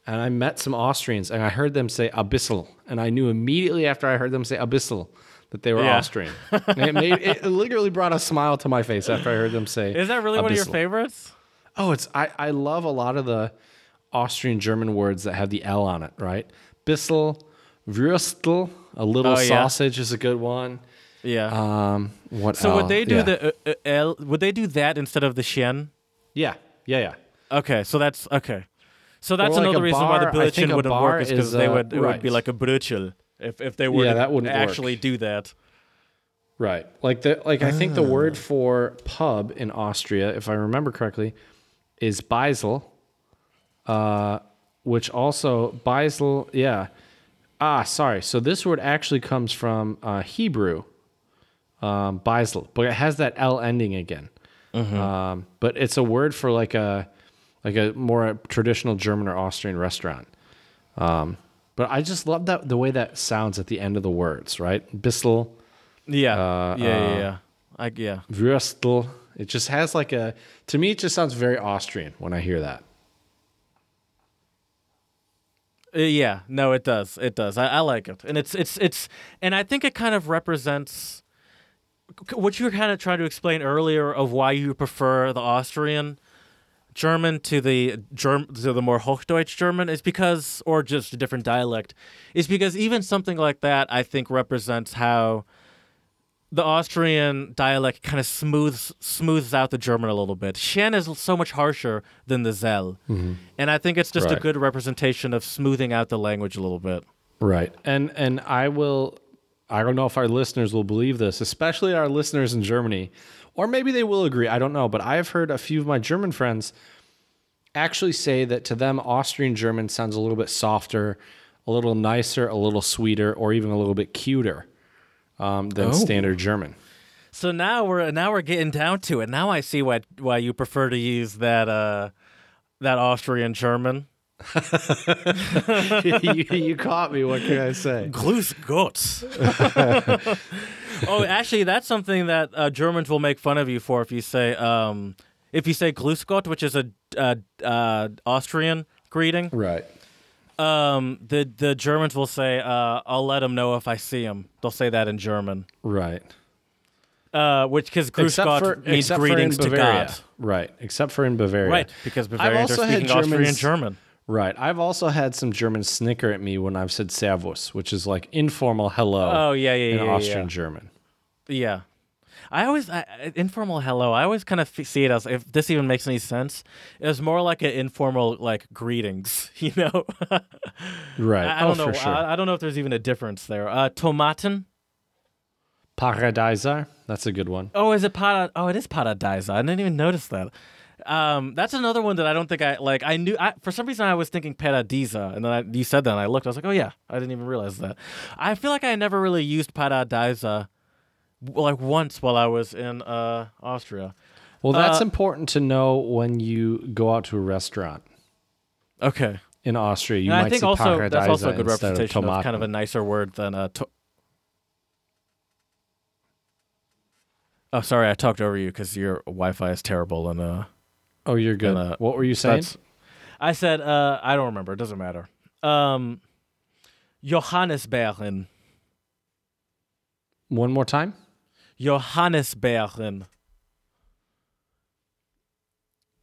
and I met some Austrians, and I heard them say a bissel, and I knew immediately after I heard them say a bissel that they were Yeah. Austrian. It, made, it literally brought a smile to my face after I heard them say. Is that really one of your favorites? Oh, it's I, I love a lot of the Austrian German words that have the L on it, right? Bissel, Würstel, a little Oh, yeah. sausage is a good one. Yeah. Um, what so L? would they do Yeah. the uh, uh, L? Would they do that instead of the Shen? Yeah, yeah, yeah. Okay, so that's okay. So that's like another a reason why the bar- I think Bildchen a wouldn't work is because is, they uh, would it would be like a Brötchen if if they were Yeah, to that wouldn't actually work. do that. Right. Like the like I think the word for pub in Austria, if I remember correctly, is Beisel. Uh which also Beisel, yeah. Ah, sorry. So this word actually comes from uh, Hebrew, um, Beisel, but it has that L ending again. Um, but it's a word for like a like a more traditional German or Austrian restaurant. Um, but I just love that the way that sounds at the end of the words, right? Bissel. Yeah, Uh, yeah, yeah, uh, yeah. I, yeah. Würstel. It just has like a. To me, it just sounds very Austrian when I hear that. Uh, yeah, no, it does. It does. I, I like it, and it's it's it's, and I think it kind of represents what you were kind of trying to explain earlier of why you prefer the Austrian German to the Germ to the more Hochdeutsch German is because, or just a different dialect, is because even something like that I think represents how the Austrian dialect kind of smooths smooths out the German a little bit. Shen is so much harsher than the Zell, mm-hmm. and I think it's just a good representation of smoothing out the language a little bit. Right. And and I will. I don't know if our listeners will believe this, especially our listeners in Germany, or maybe they will agree. I don't know, but I have heard a few of my German friends actually say that to them, Austrian German sounds a little bit softer, a little nicer, a little sweeter, or even a little bit cuter um, than Oh. standard German. So now we're now we're getting down to it. Now I see why why you prefer to use that uh that Austrian German. you, you caught me. What can I say? Grüß Gott. oh, actually, that's something that uh, Germans will make fun of you for if you say um, if you say Grüß Gott, which is a uh, uh, Austrian greeting. Right. Um, the the Germans will say, uh, "I'll let them know if I see them." They'll say that in German, Right. uh, which because except Gott for, means except for in greetings to God. Right. Except for in Bavaria. Right, because Bavarians are speaking Austrian German. Right. I've also had some Germans snicker at me when I've said servus, which is like informal hello Oh yeah, yeah, in yeah, Austrian yeah. German. Yeah. I always I, informal hello. I always kind of f- see it as if this even makes any sense. It was more like an informal like greetings, you know. Right. I, I oh, don't know. for sure. I, I don't know if there's even a difference there. Uh, tomaten. Paradiser. That's a good one. Oh, is it para? Oh, it is paradise. I didn't even notice that. Um, that's another one that I don't think I like. I knew I, for some reason I was thinking paradisa, and then I, you said that, and I looked. I was like, oh yeah, I didn't even realize that. I feel like I never really used paradisa, like once while I was in uh, Austria. Well, that's Uh, important to know when you go out to a restaurant Okay. in Austria. You And might I think see also that's also a good instead of representation of, kind of a nicer word than a. To- oh, sorry, I talked over you because your Wi-Fi is terrible and uh. oh, you're good. and, uh, what were you saying? I said uh, I don't remember. It doesn't matter. Um, Johannesbeeren. One more time. Johannesbeeren.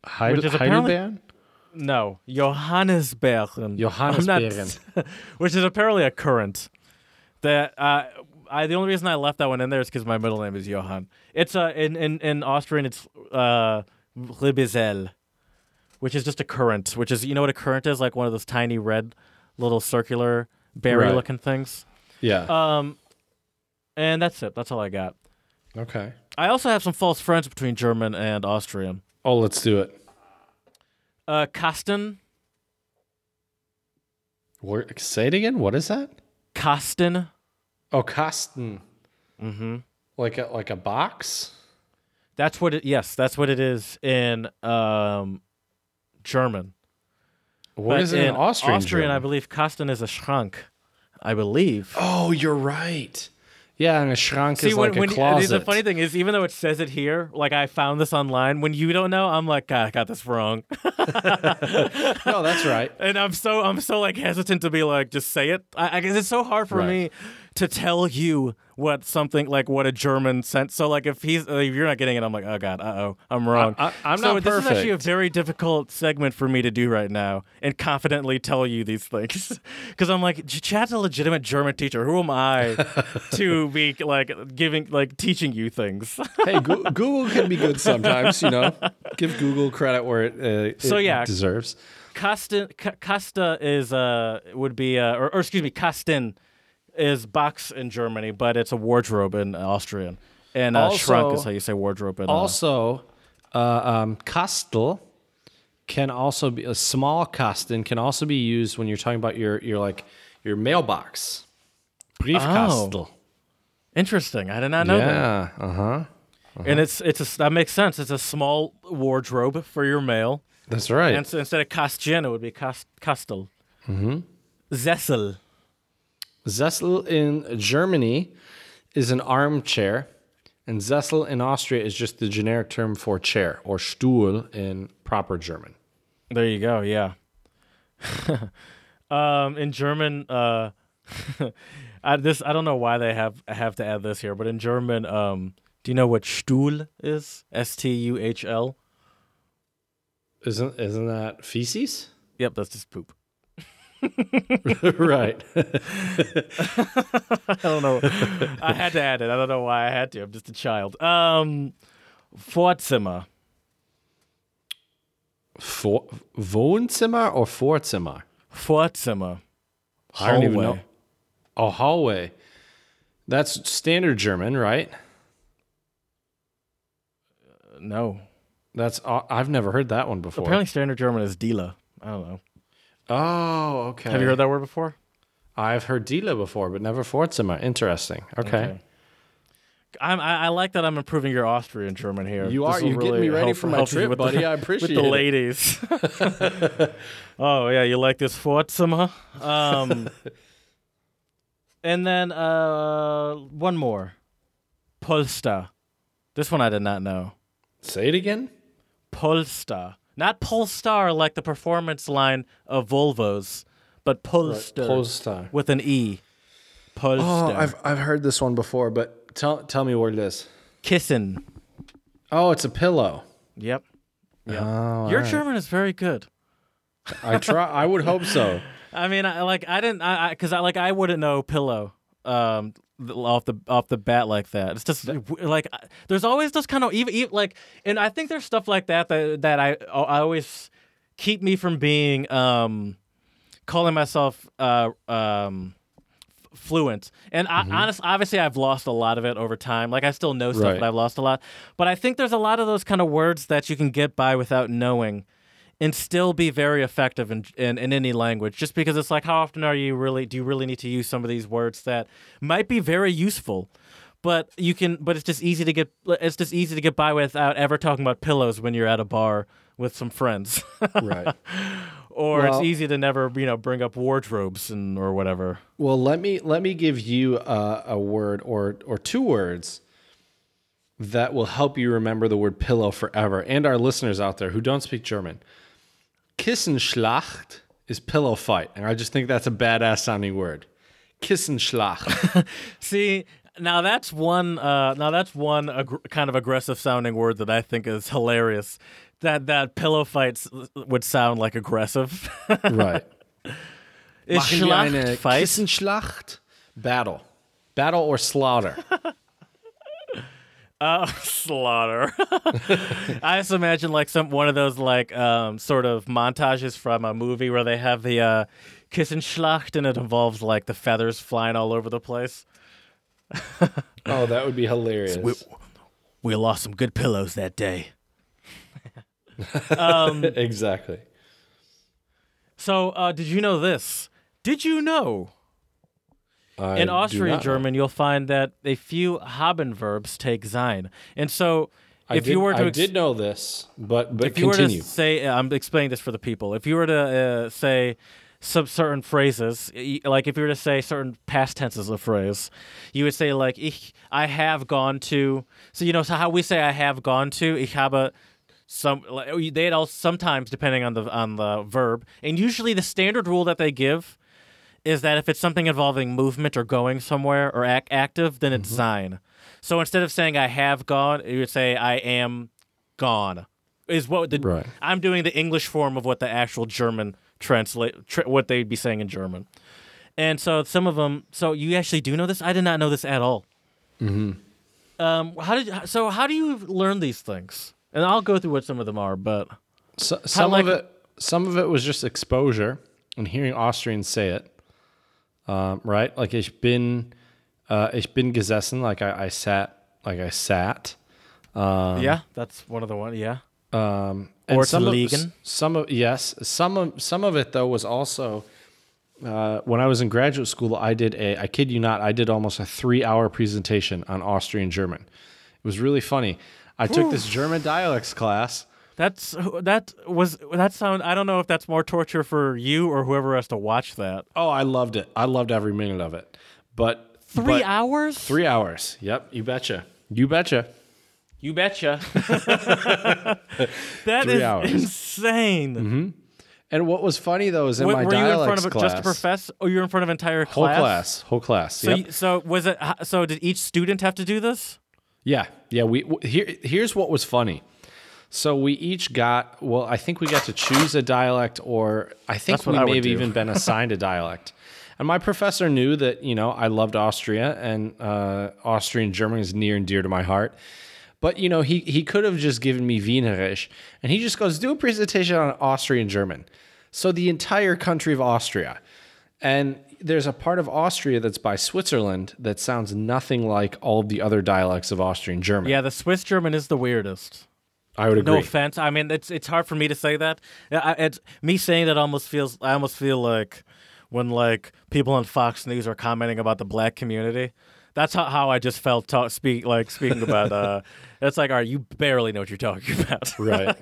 Heide- Which is apparently- Heidelbeeren? No, Johannesbeeren. Johannesbeeren. Not- which is apparently a current. That uh, I the only reason I left that one in there is because my middle name is Johann. It's uh in in, in Austrian it's uh Ribizel, which is just a currant. Which is you know what a currant is like one of those tiny red little circular berry Right. looking things. Yeah. Um, and that's it. That's all I got. Okay. I also have some false friends between German and Austrian. Oh, let's do it. Uh, Kasten, Wor- Say it again. What is that? Kasten. Oh, Kasten. Mm-hmm. Like a like a box. That's what it. Yes, that's what it is in um, German. What But is it in, Austrian? Austrian, I believe Kasten is a Schrank. I believe. Oh, you're right. Yeah, and a schrank See, is when, like a when closet. the funny thing is, even though it says it here, like I found this online. When you don't know, I'm like, God, I got this wrong, no, that's right. and I'm so I'm so like hesitant to be like, just say it. I, I guess it's so hard for Right. me to tell you what something like what a German sent. So like if he's uh, if you're not getting it, I'm like, oh god, uh oh, I'm wrong. I- I'm so not this is actually a very difficult segment for me to do right now and confidently tell you these things because I'm like, Ch- Chad's a legitimate German teacher. Who am I to be like giving like teaching you things? hey, Goo- Google can be good sometimes. You know, give Google credit where it, uh, So, yeah. deserves. Ka- Kasta is uh would be uh, or, or excuse me, Kasten is box in Germany, but it's a wardrobe in Austrian. And uh, Schrank Also- is how you say wardrobe in uh, Also, uh, um, Kastel can also be a small Kasten can also be used when you're talking about your your like your mailbox. Briefkastel. Interesting. I did not know that. yeah. Uh huh. And it's it's a, that makes sense. It's a small wardrobe for your mail. That's right. And so instead of Kastjen, it would be Kast, Kastel. Mm-hmm. Sessel. Sessel in Germany is an armchair, and Sessel in Austria is just the generic term for chair or Stuhl in proper German. There you go. Yeah. um, in German, uh, I, this I don't know why they have have to add this here, but in German, um, do you know what Stuhl is? S T U H L. Isn't isn't that feces? Yep, that's just poop. right. I don't know. I had to add it. I don't know why I had to. I'm just a child. Um, Vorzimmer. For, Wohnzimmer or Vorzimmer? Vorzimmer. I don't even know. Hallway. A hallway. That's standard German, right? No. That's uh, I've never heard that one before. Apparently, standard German is Diele. I don't know. Oh, okay. Have you heard that word before? I've heard Diele before, but never Vorzimmer. Interesting. Okay. I'm, I, I like that I'm improving your Austrian German here. You This are. You're getting me ready help- for my trip, with buddy. The, I with appreciate the it. ladies. oh yeah, you like this Vorzimmer? Um, and then uh, one more, Polster. This one I did not know. Say it again. Polster, not Polestar like the performance line of Volvos, but Polster Polestar. with an e. Polster. Oh, I've I've heard this one before, but tell tell me what it is. Kissen. Oh, it's a pillow. Yep. Oh, Your all right. German is very good. I try. I would hope so. I mean, I like I didn't I because I, like I wouldn't know pillow um th- off the off the bat like that. It's just like there's always those kind of even, even like and I think there's stuff like that that that I I always keep me from being um calling myself uh um fluent. And I, honest, obviously, I've lost a lot of it over time. Like I still know stuff, Right. but I've lost a lot. But I think there's a lot of those kind of words that you can get by without knowing and still be very effective in, in, in any language just because it's like how often are you really do you really need to use some of these words that might be very useful but you can but it's just easy to get it's just easy to get by without ever talking about pillows when you're at a bar with some friends Right. or Well- it's easy to never you know bring up wardrobes and or whatever Well, let me let me give you a, a word or or two words that will help you remember the word pillow forever, and our listeners out there who don't speak German. Kissenschlacht is pillow fight, and I just think that's a badass sounding word. Kissenschlacht. See, now that's one. Uh, now that's one ag- kind of aggressive sounding word that I think is hilarious. That that pillow fights would sound like aggressive. right. Is Machen eine Schlachtfight? Kissenschlacht? Battle. Battle or slaughter. Uh, slaughter. I just imagine like some one of those like um sort of montages from a movie where they have the uh Kissenschlacht and it involves like the feathers flying all over the place. Oh, that would be hilarious. We lost some good pillows that day. exactly. So, uh, did you know this? Did you know I in Austrian. German you'll find that a few haben verbs take sein, and so I if did, you were to I did know this, but but if you continue. were to say, I'm explaining this for the people. If you were to uh, say some certain phrases, like if you were to say certain past tenses of phrase, you would say like ich, I have gone to. So you know, so how we say I have gone to, ich habe. Some they'd all sometimes depending on the on the verb, and usually the standard rule that they give is that if it's something involving movement or going somewhere or ac- active, then it's sign. So instead of saying I have gone, you would say I am gone. Is what the Right. I'm doing the English form of what the actual German translate tr- what they'd be saying in German. And so some of them. So you actually do know this? I did not know this at all. Mm-hmm. Um, how did so? How do you learn these things? And I'll go through what some of them are, but So, some like- of it, some of it was just exposure and hearing Austrians say it. Um, right, like ich bin, uh, ich bin gesessen, like I, I sat, like I sat. yeah, that's one of the one. Yeah, Um, Or some of, some of yes, some of some of it though was also uh, when I was in graduate school. I did a, I kid you not, I did almost a three-hour presentation on Austrian German. It was really funny. I took this German dialects class. That's that was that sound. I don't know if that's more torture for you or whoever has to watch that. Oh, I loved it. I loved every minute of it. But Three but- hours. Three hours. Yep, you betcha. You betcha. You betcha. That is Three hours. insane. Mm-hmm. And what was funny though is in Wait, my were you in front of class, just a professor, or oh, you're in front of entire whole class? class, whole class. So, yep. you- so was it? So did each student have to do this? Yeah, yeah. We here. Here's what was funny. So we each got. Well, I think we got to choose a dialect, or I think we I may have do. even been assigned a dialect. And my professor knew that you know I loved Austria, and uh, Austrian German is near and dear to my heart. But you know he he could have just given me Wienerisch, and he just goes do a presentation on Austrian German. So the entire country of Austria, and there's a part of Austria that's by Switzerland that sounds nothing like all the other dialects of Austrian German. Yeah, the Swiss German is the weirdest. I would agree. No offense. I mean, it's it's hard for me to say that. It's me saying that almost feels. I almost feel like when like people on Fox News are commenting about the black community. That's how, how I just felt talk, speak like speaking about. uh It's like, all right, you barely know what you're talking about. right.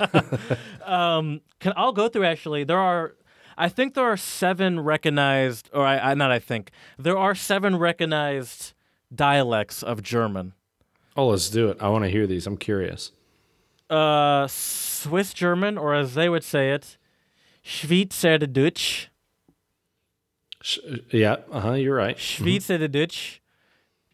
um, Can I'll go through actually. There are, I think there are seven recognized, or I, I not I think there are seven recognized dialects of German. oh, let's do it. I want to hear these. I'm curious. Uh, Swiss German, or as they would say it, Schweizerdeutsch. Sh- yeah. Uh huh. You're right. Schweizerdeutsch.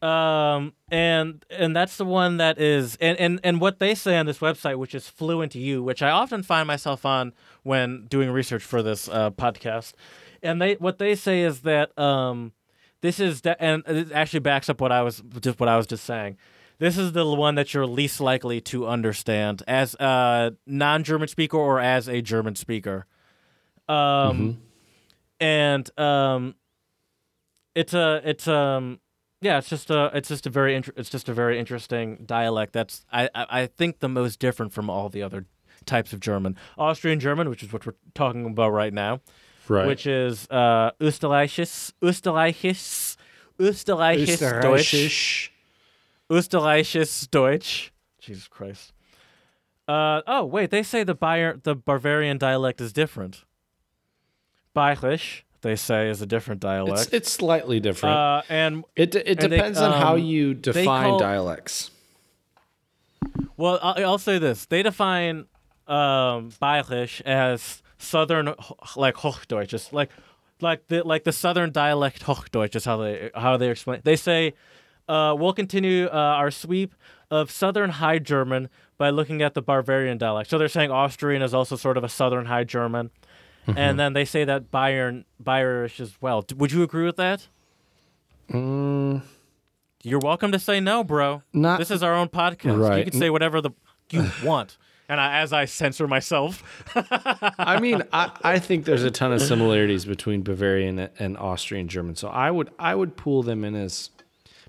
Um, and and that's the one that is and, and and what they say on this website, which is FluentU, which I often find myself on when doing research for this uh, podcast. And they what they say is that um, this is de- and it actually backs up what I was just what I was just saying. This is the one that you're least likely to understand as a non-German speaker or as a German speaker. Um, and um, it's a it's um yeah it's just a it's just a very inter- it's just a very interesting dialect that's I, I I think the most different from all the other types of German Austrian German which is what we're talking about right now Right. which is uh Österreichisch Österreichisch Österreichisch Deutsch Österreichisch. Österreichisch Deutsch Jesus Christ uh oh wait they say the Bayer the Bavarian dialect is different Bayerisch they say is a different dialect It's, it's slightly different. uh, and it it and they, depends on how um, you define call- dialects. well, I'll, I'll say this: they define um, Bayerisch as southern, like Hochdeutsch, just like like the like the southern dialect Hochdeutsch is how they how they explain. They say uh, we'll continue uh, our sweep of southern High German by looking at the Bavarian dialect. So they're saying Austrian is also sort of a southern High German. And then they say that Bayern Bayerisch as well. D- Would you agree with that? You're welcome to say no, bro. Not- this is our own podcast. You can say whatever the you want. And I, as I censor myself, I mean, I, I think there's a ton of similarities between Bavarian and Austrian German. So I would I would pool them in as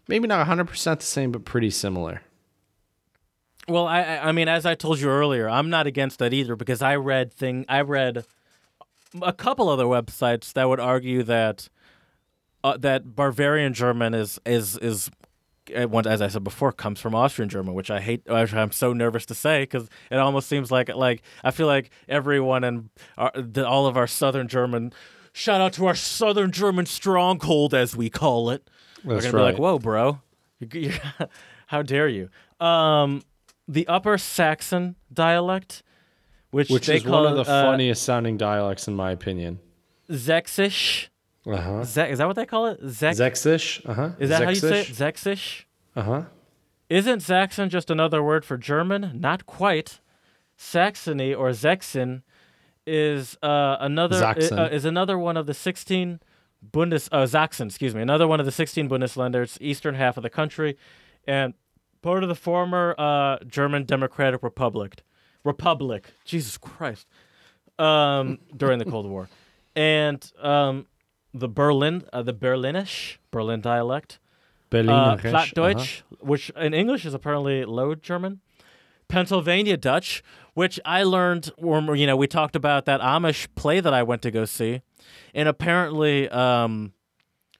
maybe not 100% the same, but pretty similar. well, I, I mean, as I told you earlier, I'm not against that either because I read thing I read a couple other websites that would argue that uh, that Bavarian German is is is uh, as I said before comes from Austrian German, which I hate. I'm so nervous to say because it almost seems like like I feel like everyone and all of our Southern German. Shout out to our Southern German stronghold, as we call it. That's We're gonna be like, "Whoa, bro! You- you- how dare you?" Um, the Upper Saxon dialect, which, Which is call one of the uh, funniest sounding dialects in my opinion. Sächsisch. Uh huh. Ze- is that what they call it? Zek- Sächsisch. Uh huh. is that how you say it? Sächsisch? Uh huh. Isn't Saxon just another word for German? Not quite. Saxony or Sächsen is uh, another uh, is another one of the 16 Bundes uh, Sachsen, excuse me, another one of the 16 Bundesländers, eastern half of the country, and part of the former uh, German Democratic Republic. Republic, Jesus Christ, um, during the Cold War, and um, the Berlin, uh, the Berlinish, Berlin dialect Berliner. uh, uh-huh. Which in English is apparently Low German. Pennsylvania Dutch, which I learned you know we talked about that Amish play that I went to go see, and apparently um,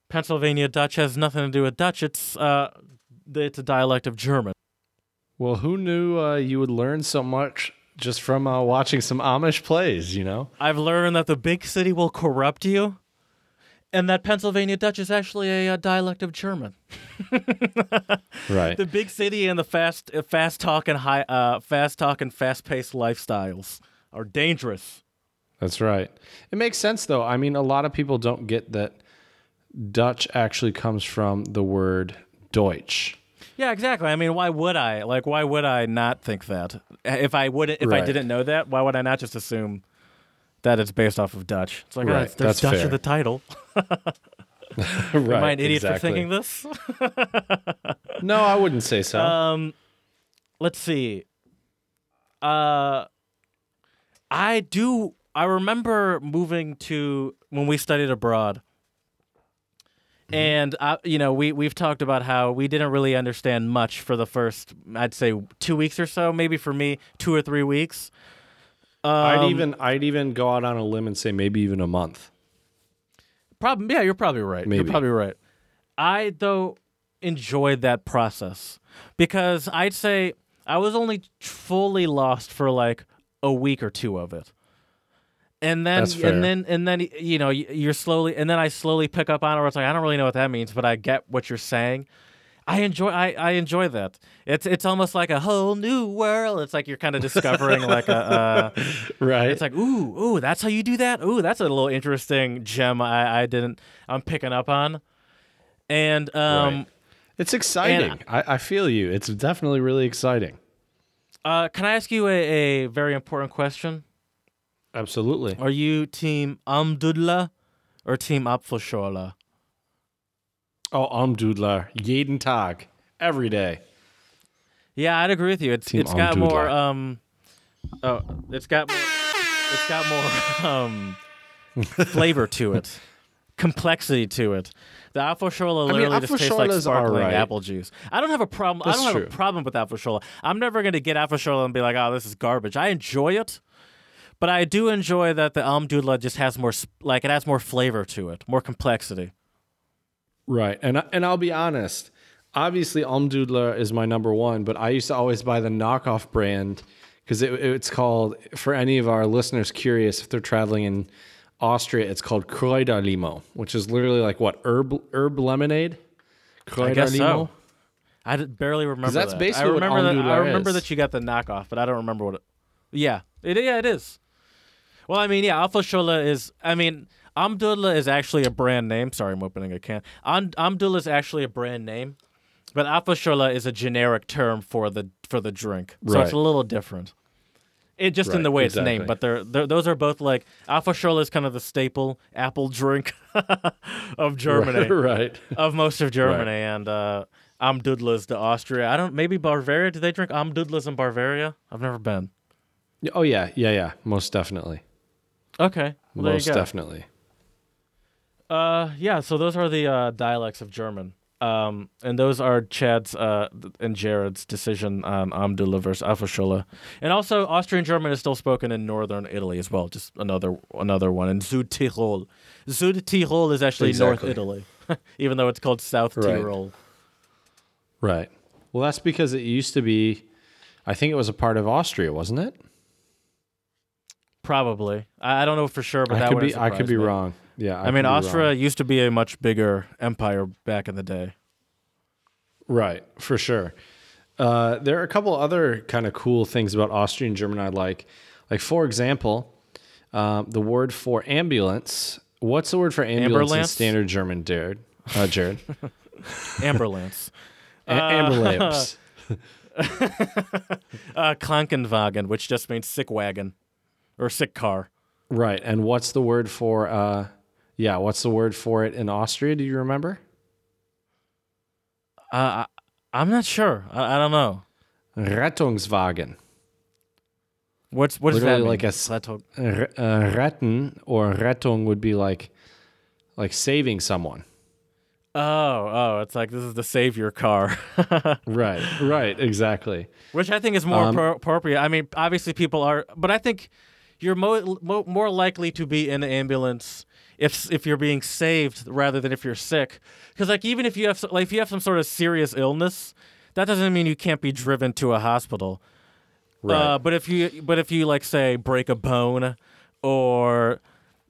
Pennsylvania Dutch has nothing to do with Dutch. It's uh, it's a dialect of German. Well, who knew uh, you would learn so much just from uh, watching some Amish plays? You know. I've learned that the big city will corrupt you, and that Pennsylvania Dutch is actually a, uh dialect of German. Right. the big city and the fast uh, fast talking high uh fast talking fast paced lifestyles are dangerous. That's right. It makes sense though. I mean, a lot of people don't get that Dutch actually comes from the word Deutsch. Yeah, exactly. I mean, why would I? Like why would I not think that? If I wouldn't if I didn't know that, why would I not just assume that it's based off of Dutch? It's like, oh, Right, it's, there's that's Dutch fair. in the title. right. Am I an idiot exactly. for thinking this? No, I wouldn't say so. Um, let's see. Uh, I do. I remember moving to when we studied abroad, and I, you know, we we've talked about how we didn't really understand much for the first, I'd say, two weeks or so. Maybe for me, two or three weeks. Um, I'd even I'd even go out on a limb and say maybe even a month. Probably, yeah, you're probably right. You're probably right. I though enjoyed that process because I'd say I was only fully lost for like a week or two of it, and then and then and then you know you're slowly and then I slowly pick up on it. Where it's like I don't really know what that means, but I get what you're saying. I enjoy I, I enjoy that. It's it's almost like a whole new world. It's like you're kind of discovering like a. Uh, Right. it's like, ooh, ooh, that's how you do that. Ooh, that's a little interesting gem I, I didn't I'm picking up on. And um Right. it's exciting. I, I feel you. It's definitely really exciting. uh can I ask you a, a very important question? Absolutely. Are you team Almdudler or team Apfelschorle? Oh, Almdudler. Jeden Tag. Every day. Yeah, I'd agree with you. It's Team it's got Almdudler. more um oh it's got more it's got more um flavor to it. Complexity to it. The mean, literally just tastes like sparkling alright. apple juice. I don't have a problem. That's I don't have a problem with Apfelschorle. I'm never going to get Apfelschorle and be like, "Oh, this is garbage." I enjoy it, but I do enjoy that the Almdudler just has more, like it has more flavor to it, more complexity. Right. And and I'll be honest. Obviously, Almdudler is my number one, but I used to always buy the knockoff brand because it, it's called. For any of our listeners curious, if they're traveling in Austria, it's called Kräuterlimo, which is literally like what herb herb lemonade. I guess so. Kräuterlimo? I d- barely remember. that's that. basically I what remember that. I remember is. that you got the knockoff, but I don't remember what it. Yeah, it yeah it is. Well, I mean, yeah, Alpha Apfelschorle is. I mean, Almdudler is actually a brand name. Sorry, I'm opening a can. Am- Almdudler is actually a brand name, but Alpha Apfelschorle is a generic term for the for the drink, so it's a little different. It just in the way it's named, but they're, they're those are both like Apfelschorle is kind of the staple apple drink of Germany right. of most of Germany, and uh, Amdudlas to Austria. I don't. Maybe Bavaria. Do they drink Amdudlas in Bavaria? I've never been. Oh yeah, yeah, yeah. Most definitely. Okay, well, Most definitely. Uh, yeah. So those are the uh, dialects of German. Um, and those are Chad's uh, and Jared's decision on Almdudler versus Apfelschorle. And also, Austrian German is still spoken in northern Italy as well. Just another another one in Südtirol. Südtirol is actually North Italy, even though it's called South Right. Tyrol. Right. Well, that's because it used to be. I think it was a part of Austria, wasn't it? Probably. I, I don't know for sure, but I that could wouldn't be. I could be wrong. Yeah. I, could mean. Austria used to be a much bigger empire back in the day. Right, for sure. Uh, there are a couple other kind of cool things about Austrian German I like. Like, for example, um, the word for ambulance What's the word for ambulance in standard German, Jared? Uh, Jared. Amberlance. A- amber lamps. uh, Krankenwagen, which just means sick wagon or sick car. Right. And what's the word for uh yeah, what's the word for it in Austria? Do you remember? Uh, I, I'm not sure. I, I don't know. Rettungswagen. What's what does that Literally mean? like a uh, retten or Rettung would be like like saving someone. Oh, oh, it's like this is the savior car, Right. Right, exactly. which I think is more Um, appro- appropriate. I mean, obviously people are, but I think you're mo- mo- more likely to be in an ambulance if if you're being saved rather than if you're sick. Because like even if you have like if you have some sort of serious illness, that doesn't mean you can't be driven to a hospital. Right. Uh, but if you but if you like say break a bone or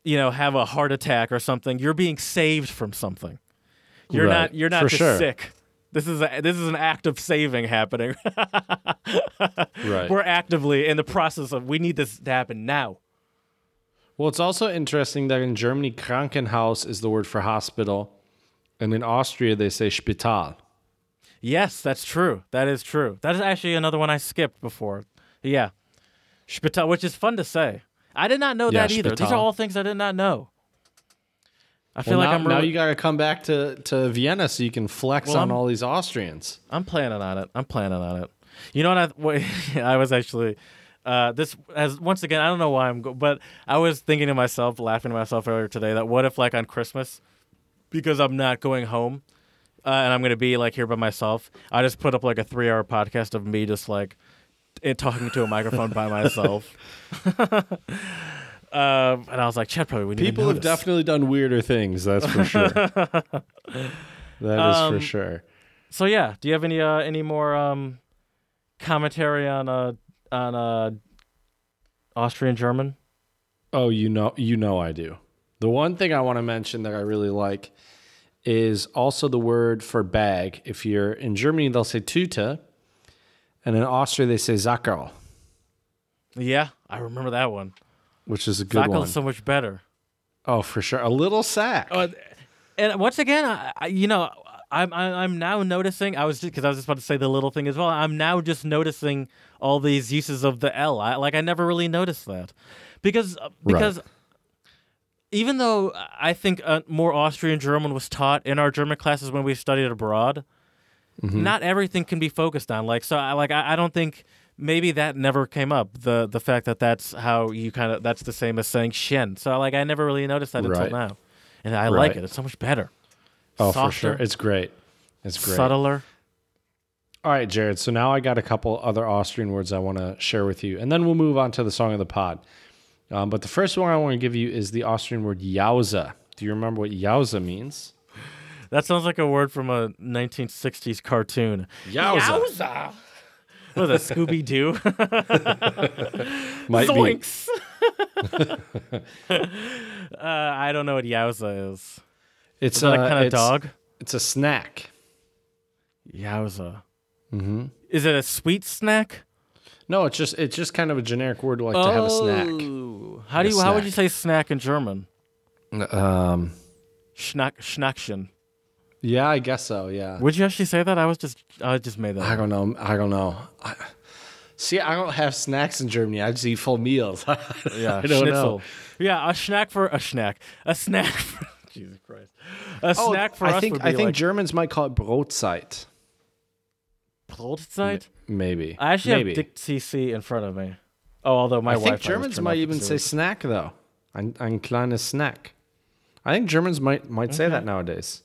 you know have a heart attack or something, you're being saved from something. You're Right, not you're not for just sure. sick. This is a, this is an act of saving happening. right. We're actively in the process of we need this to happen now. Well, it's also interesting that in Germany, Krankenhaus is the word for hospital, and in Austria they say Spital. Yes, that's true. That is true. That is actually another one I skipped before. Yeah. Spital, which is fun to say. I did not know Yeah, that either. These are all things I did not know. I feel Well, like now, I'm now you got to come back to, to Vienna so you can flex Well, on I'm- all these Austrians. I'm planning on it. I'm planning on it. You know what? I what, I was actually uh, this as once again. I don't know why I'm, go- but I was thinking to myself, laughing to myself earlier today, that what if like on Christmas, because I'm not going home, uh, and I'm gonna be like here by myself, I just put up like a three hour podcast of me just like it, talking to a microphone by myself. Um, and I was like, Chad, probably we need People have notice. definitely done weirder things, that's for sure. that is Um, for sure. So yeah, do you have any uh, any more um, commentary on uh, on uh, Austrian German? Oh, you know, you know I do. The one thing I want to mention that I really like is also the word for bag. If you're in Germany, they'll say Tüte, and in Austria they say Sackerl, Yeah, I remember that one. Which is a good one. So much better. oh, for sure, a little sack. Uh, and once again, I, I, you know, I'm I, I'm now noticing. I was just because I was just about to say the little thing as well. I'm now just noticing all these uses of the L. I, like I never really noticed that because uh, because even though I think uh, more Austrian German was taught in our German classes when we studied abroad, not everything can be focused on. Like so, I, like I, I don't think maybe that never came up. The the fact that that's how you kind of that's the same as saying shen. So like I never really noticed that Right. until now, and I Right. like it. It's so much better. oh, softer, for sure, it's great. It's great. subtler. All right, Jared. So now I got a couple other Austrian words I want to share with you, and then we'll move on to the song of the pod. Um, but the first one I want to give you is the Austrian word Jause. Do you remember what Jause means? That sounds like a word from a 1960s cartoon. Yowza. Yowza. Was that, Scooby Doo? Might be. Uh, I don't know what Yowza is. It's Is a a kind of it's- dog? It's a snack. Yowza. Mm-hmm. Is it a sweet snack? No, it's just it's just kind of a generic word like to have a snack. Oh. How do A you? How would you say snack in German? Um, Schnack, Schnackchen. Yeah, I guess so. Yeah, Would you actually say that? I was just, I just made that. I don't know. I don't know. I, see, I don't have snacks in Germany. I just eat full meals. Yeah, I don't schnitzel. know. Yeah, a snack for a snack. A snack. For, Jesus Christ. A Oh, snack for I us think would be I think like Germans might call it Brotzeit. Brotzeit. Maybe. I actually Maybe. have dict.cc in front of me. Oh, although my I wife. think Germans might even say snack though. Ein, ein kleines snack. I think Germans might might say that nowadays.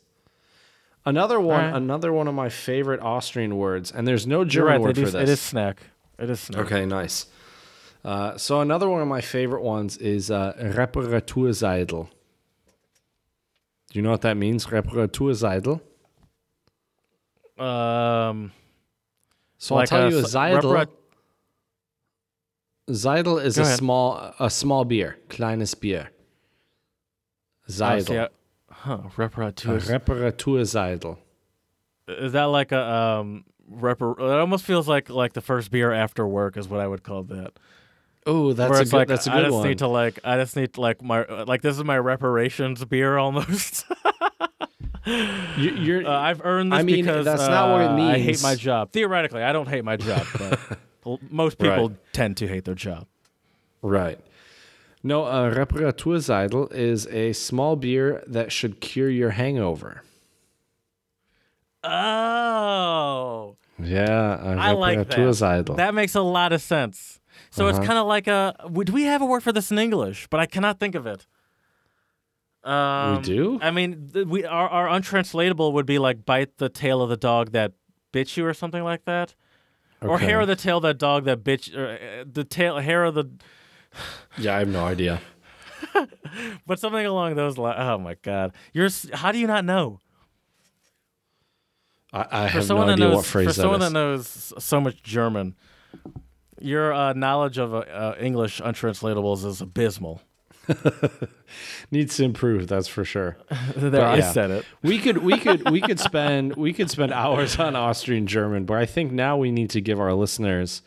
Another one, Alright. another one of my favorite Austrian words, and there's no German right. word It for this. it is snack. It is snack. Okay, nice. Uh, so another one of my favorite ones is uh, Reparaturseidel. Do you know what that means? Reparaturseidel. Um, So like I'll tell a you a Seidel. repara- Seidel is Go a ahead. small a small beer, kleines Bier. oh, Seidel. I- huh? Reparatur. Reparaturseidel. Is that like a um? Repar- it almost feels like like the first beer after work is what I would call that. Oh, that's where a good. like that's a I good just one. need to like I just need to, like my like this is my reparations beer almost. You- you're, Uh, I've earned this I mean, because that's not what it means. I hate my job. Theoretically, I don't hate my job, but most people Right. tend to hate their job. right. No, a Reparaturseidel is a small beer that should cure your hangover. Oh, Yeah, a I like that. That makes a lot of sense. So it's Uh-huh. kind of like a. we- Do we have a word for this in English? But I cannot think of it. Um, do? I mean, th- we our, our untranslatable would be like bite the tail of the dog that bit you, or something like that, or hair of the tail of that dog that bit or uh, the tail hair of the. Yeah, I have no idea. But something along those lines. Oh my God, you're. How do you not know? I, I have no idea knows, what phrase for that someone is. that knows so much German, your uh, knowledge of uh, uh, English untranslatables is abysmal. Needs to improve, that's for sure. there, I yeah. said it. We could we could we could spend we could spend hours on Austrian German, but I think now we need to give our listeners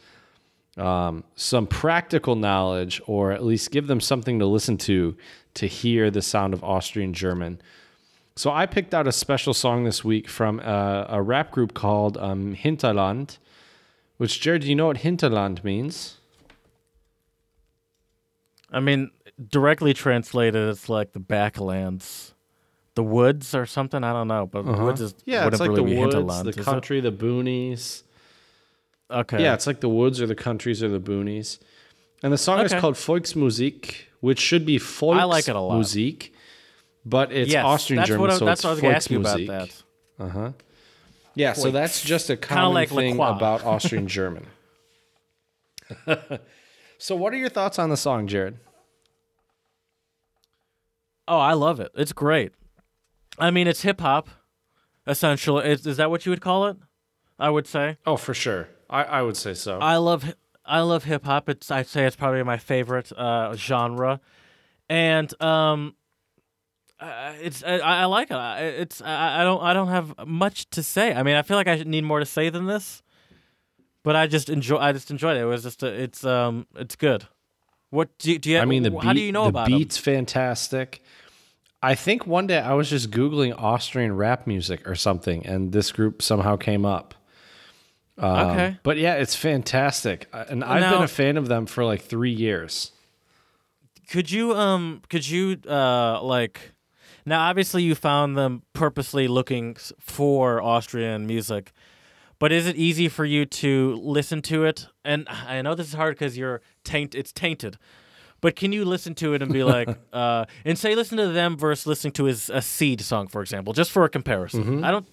um, some practical knowledge, or at least give them something to listen to to hear the sound of Austrian German. So I picked out a special song this week from a, a rap group called um, Hinterland. Which Jared, do you know what Hinterland means? I mean, directly translated, it's like the backlands, the woods or something. I don't know, but Uh-huh. Yeah, wouldn't it's like really the woods, the is it? country, the boonies. Okay. Yeah, it's like the woods or the countries or the boonies. And the song is called Volksmusik, which should be Volksmusik. I like it a lot. But it's yes, Austrian that's German, what I, so that's it's what I was going to ask you about that. Uh-huh. Yeah, so that's just a common like thing about Austrian German. so, what are your thoughts on the song, Jared? Oh, I love it. It's great. I mean, it's hip hop, essentially. Is, is that what you would call it? I would say. Oh, for sure. I, I would say so. I love I love hip hop. It's I'd say it's probably my favorite uh, genre, and um, uh, it's I, I like it. I- It's I, I don't I don't have much to say. I mean, I feel like I need more to say than this, but I just enjoy I just enjoyed it. It was just a, it's um it's good. What do you, do you I mean, the beat, how do you know about it? the about 'em? beat's fantastic. I think one day I was just googling Austrian rap music or something, and this group somehow came up. Um, Okay. but yeah, it's fantastic, Uh, and I've been a fan of them for like three years. Could you um could you uh like now obviously you found them purposely looking for Austrian music, but is it easy for you to listen to it? And I know this is hard because you're taint it's tainted. But can you listen to it and be like, uh, and say listen to them versus listening to his a Seeed song, for example, just for a comparison? I don't.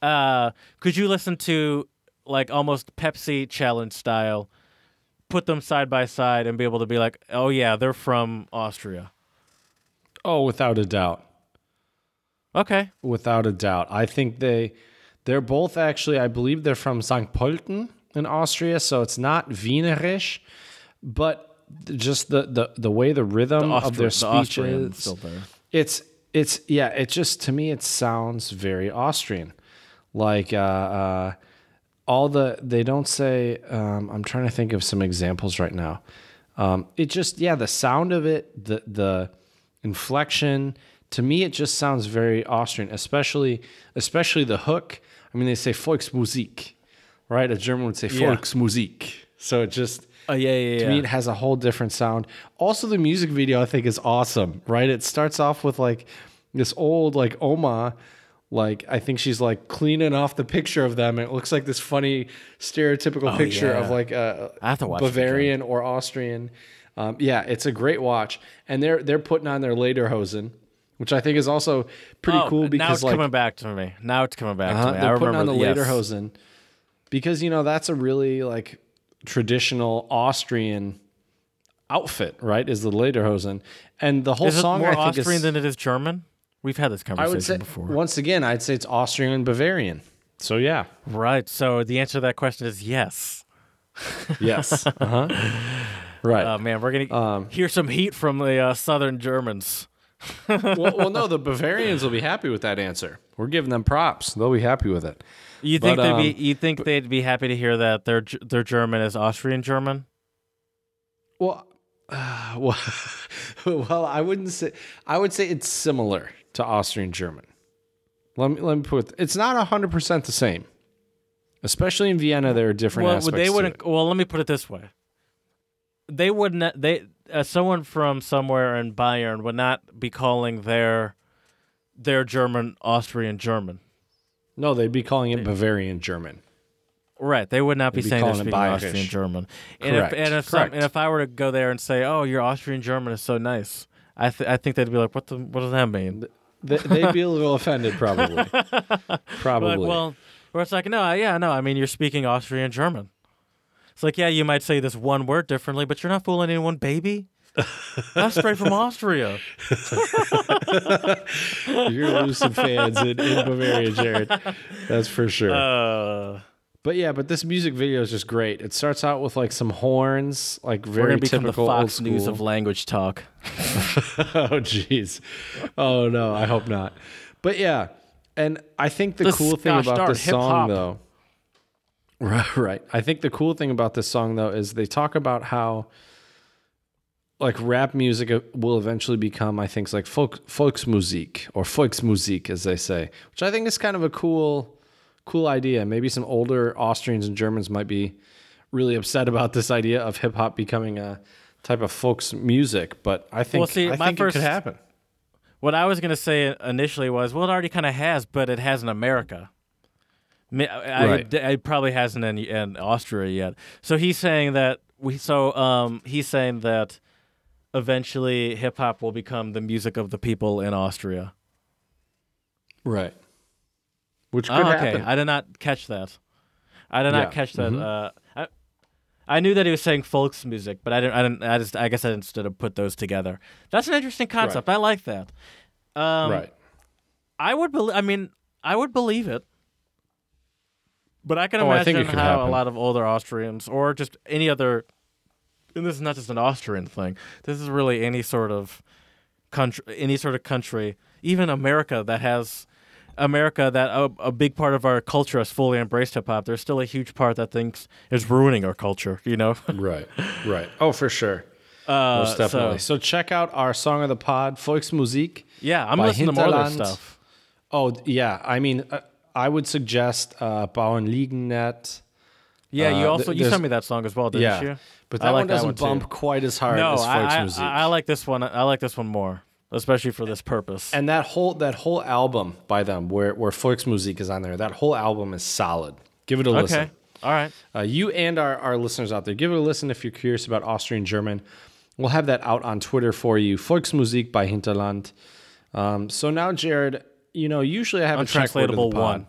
Uh, could you listen to like almost Pepsi challenge style, put them side by side, and be able to be like, oh yeah, they're from Austria. Oh, without a doubt, Okay. without a doubt. I think they they're both actually. I believe they're from St. Pölten in Austria, so it's not Wienerisch, but just the the the way the rhythm of their speech Austrian is. still there. it's it's yeah it just to me it sounds very austrian like uh uh all the they don't say um i'm trying to think of some examples right now um it just yeah the sound of it the the inflection to me it just sounds very austrian especially especially the hook i mean they say volksmusik right a german would say Yeah. volksmusik so it just Oh yeah, yeah, to yeah. me, it has a whole different sound. Also, the music video I think is awesome. Right? It starts off with like this old like Oma, like I think she's like cleaning off the picture of them. It looks like this funny stereotypical picture of Oh, like a to watch Bavarian or Austrian. Um, yeah, it's a great watch, and they're they're putting on their lederhosen, which I think is also pretty Oh, cool because now it's like coming back to me. Now it's coming back uh-huh, to me. they're I putting on the yes. lederhosen because you know that's a really like traditional Austrian outfit, right? Is the lederhosen, and the whole Is song more I think Austrian is. than it is German? We've had this I conversation would say before. once again, I'd say it's Austrian and Bavarian. So yeah, Right. So the answer to that question is yes. yes, uh huh, right. Oh man, we're gonna Um, hear some heat from the uh, southern Germans. well, well, no, the Bavarians will be happy with that answer. We're giving them props; they'll be happy with it. You think But, they'd um, be? You think they'd be happy to hear that their their German is Austrian German? Well, uh, well, well, I wouldn't say. I would say it's similar to Austrian German. Let me let me put. It's not hundred percent the same. Especially in Vienna, there are different Well, aspects. they wouldn't. Well, let me put it this way: they wouldn't. They uh, someone from somewhere in Bayern would not be calling their their German Austrian German. No, they'd be calling it Bavarian German. Right, they would not be be saying they're speaking Austrian German. And Correct, if and if some, and if I were to go there and say, "Oh, your Austrian German is so nice," I th- I think they'd be like, "What the what does that mean?" They, they'd be a little offended, probably. Probably. Like, well, where it's like, no, yeah, no. I mean, you're speaking Austrian German. It's like, yeah, you might say this one word differently, but you're not fooling anyone, baby. That's straight from Austria. You're losing fans in, in Bavaria, Jared. That's for sure. Uh, but yeah, but this music video is just great. It starts out with like some horns, like we're very gonna become the typical old Fox News of language talk. oh jeez. Oh no, I hope not. But yeah, and I think the The cool thing about this song hip-hop. though. Right, right. I think the cool thing about this song though is they talk about how like rap music uh, will eventually become I think like folk Volksmusik or Volksmusik as they say, which I think is kind of a cool cool idea. Maybe some older Austrians and Germans might be really upset about this idea of hip hop becoming a type of folks music, but I think Well, see, I my think first- it could happen. What I was gonna say initially was, well, it already kind of has, but it has in America. I, Right. I- it probably hasn't in, in Austria yet. So he's saying that we. So um, he's saying that eventually hip hop will become the music of the people in Austria. Right. Which could Oh, okay, happen. I did not catch that. I did Yeah. not catch that. Mhm. Uh, I, I knew that he was saying folks music, but I didn't. I didn't. I just. I guess I didn't have put those together. That's an interesting concept. I like that. Um, right. I would believe. I mean, I would believe it. But I can Oh, imagine how happen. a lot of older Austrians, or just any other, and this is not just an Austrian thing. This is really any sort of country, any sort of country, even America that has America that a, a big part of our culture has fully embraced hip hop. There's still a huge part that thinks is ruining our culture. You know, Right. Right. Oh, for sure. uh, Most definitely. So, So, check out our song of the pod, Volksmusik. yeah, I'm listening to more of their stuff. Oh, yeah. I mean, uh, I would suggest uh, Bauernliegennet. Yeah, you Uh, also th- you sent me that song as well, didn't Yeah. you? But I that like one doesn't one too. bump quite as hard No, as I, I, I like this one. I like this one more, especially for this purpose. and that whole that whole album by them, where where Volksmusik is on there, that whole album is solid. Give it a listen. okay, all right. Uh, you and our, our listeners out there, give it a listen if you're curious about Austrian German. We'll have that out on Twitter for you. Volksmusik by Hinterland. Um, so now, Jared, you know, usually I have a Czech word of the pod. one.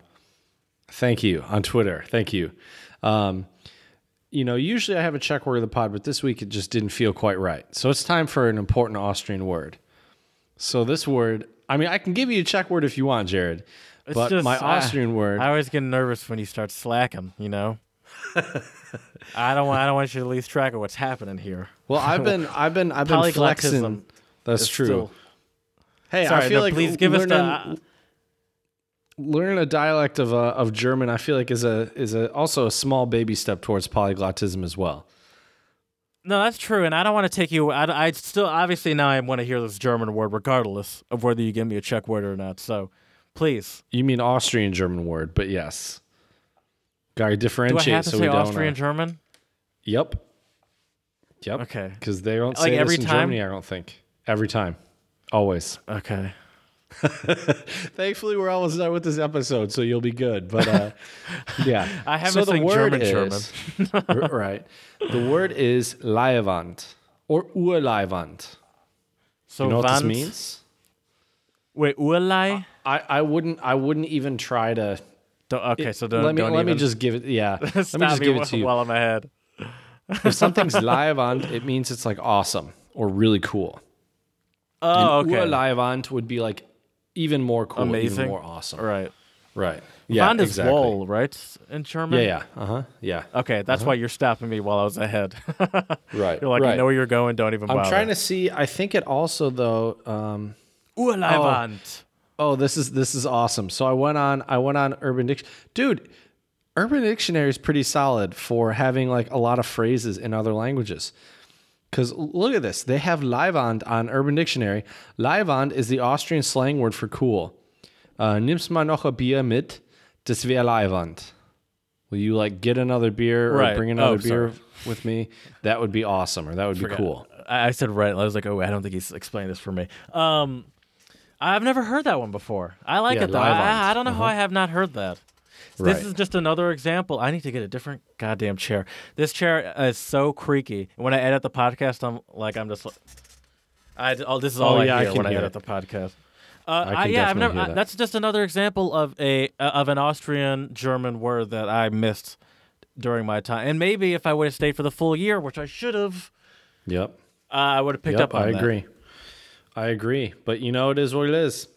Thank you on Twitter. Thank you. Um, you know, usually I have a Czech word of the pod, but this week it just didn't feel quite right. So it's time for an important Austrian word. So this word, I mean, I can give you a Czech word if you want, Jared, It's but just- my I- Austrian word. I always get nervous when you start slacking. You know. I don't want. I don't want you to lose track of what's happening here. well, I've been, I've been, I've been flexing. That's true. still- Hey, Sorry, I feel no, like please give us the. learning- learning a dialect of uh, of German. I feel like is a is a also a small baby step towards polyglottism as well. No, that's true, and I don't want to take you. I, I still obviously now I want to hear this German word, regardless of whether you give me a Czech word or not. So, please, You mean Austrian German word, but yes, gotta do I differentiate have to so say. Austrian uh, German? Yep. Yep. Okay. Because they don't Like say every this in time? Germany. I don't think every time, always. Okay. Thankfully, we're almost done with this episode, so you'll be good. But uh, yeah, I haven't so the word German is, R- right. The word is Leiwand or Urleiwand. So You know what this means? Wait, Urlai? I, I wouldn't I wouldn't even try to. Don't, okay, so don't, let me don't let me just give it. Yeah, let me just give me it to you. while I'm ahead. If something's Leiwand, it means it's like awesome or really cool. Oh, And okay. Urleiwand would be like even more cool, Amazing. even more awesome. Right. Right. Yeah. Exactly. wall, right? In German? Yeah. Yeah. Uh huh. Yeah. Okay, that's why you're stopping me while I was ahead. Right. you're like, right. you know where you're going, don't even Bother. I'm trying to see. I think it also though. Um, Urleiwand. oh, this is this is awesome. So I went on. I went on Urban Dictionary. Dude, Urban Dictionary is pretty solid for having like a lot of phrases in other languages. Because look at this. They have Leiwand on Urban Dictionary. Leiwand is the Austrian slang word for cool. Uh, nimmst mal noch ein Bier mit? Das wäre Leiwand. Will you like get another beer or Right. bring another Oh, beer sorry. with me? That would be awesome, or that would be cool. I, said right. I was like, oh, I don't think he's explaining this for me. Um, I've never heard that one before. I like Yeah, it though. I, I don't know how I have not heard that. Right. This is just another example. I need to get a different goddamn chair. This chair is so creaky. When I edit the podcast, I'm like, I'm just like, I oh, this is all Oh, I yeah, I hear can when I edit it. the podcast. Uh, I I yeah, I've never. hear I- that. that's just another example of a of an Austrian German word that I missed during my time. And maybe if I would have stayed for the full year, which I should have, Yep. uh, I would have picked Yep, up on I that. agree. I agree. But you know, it is what it is.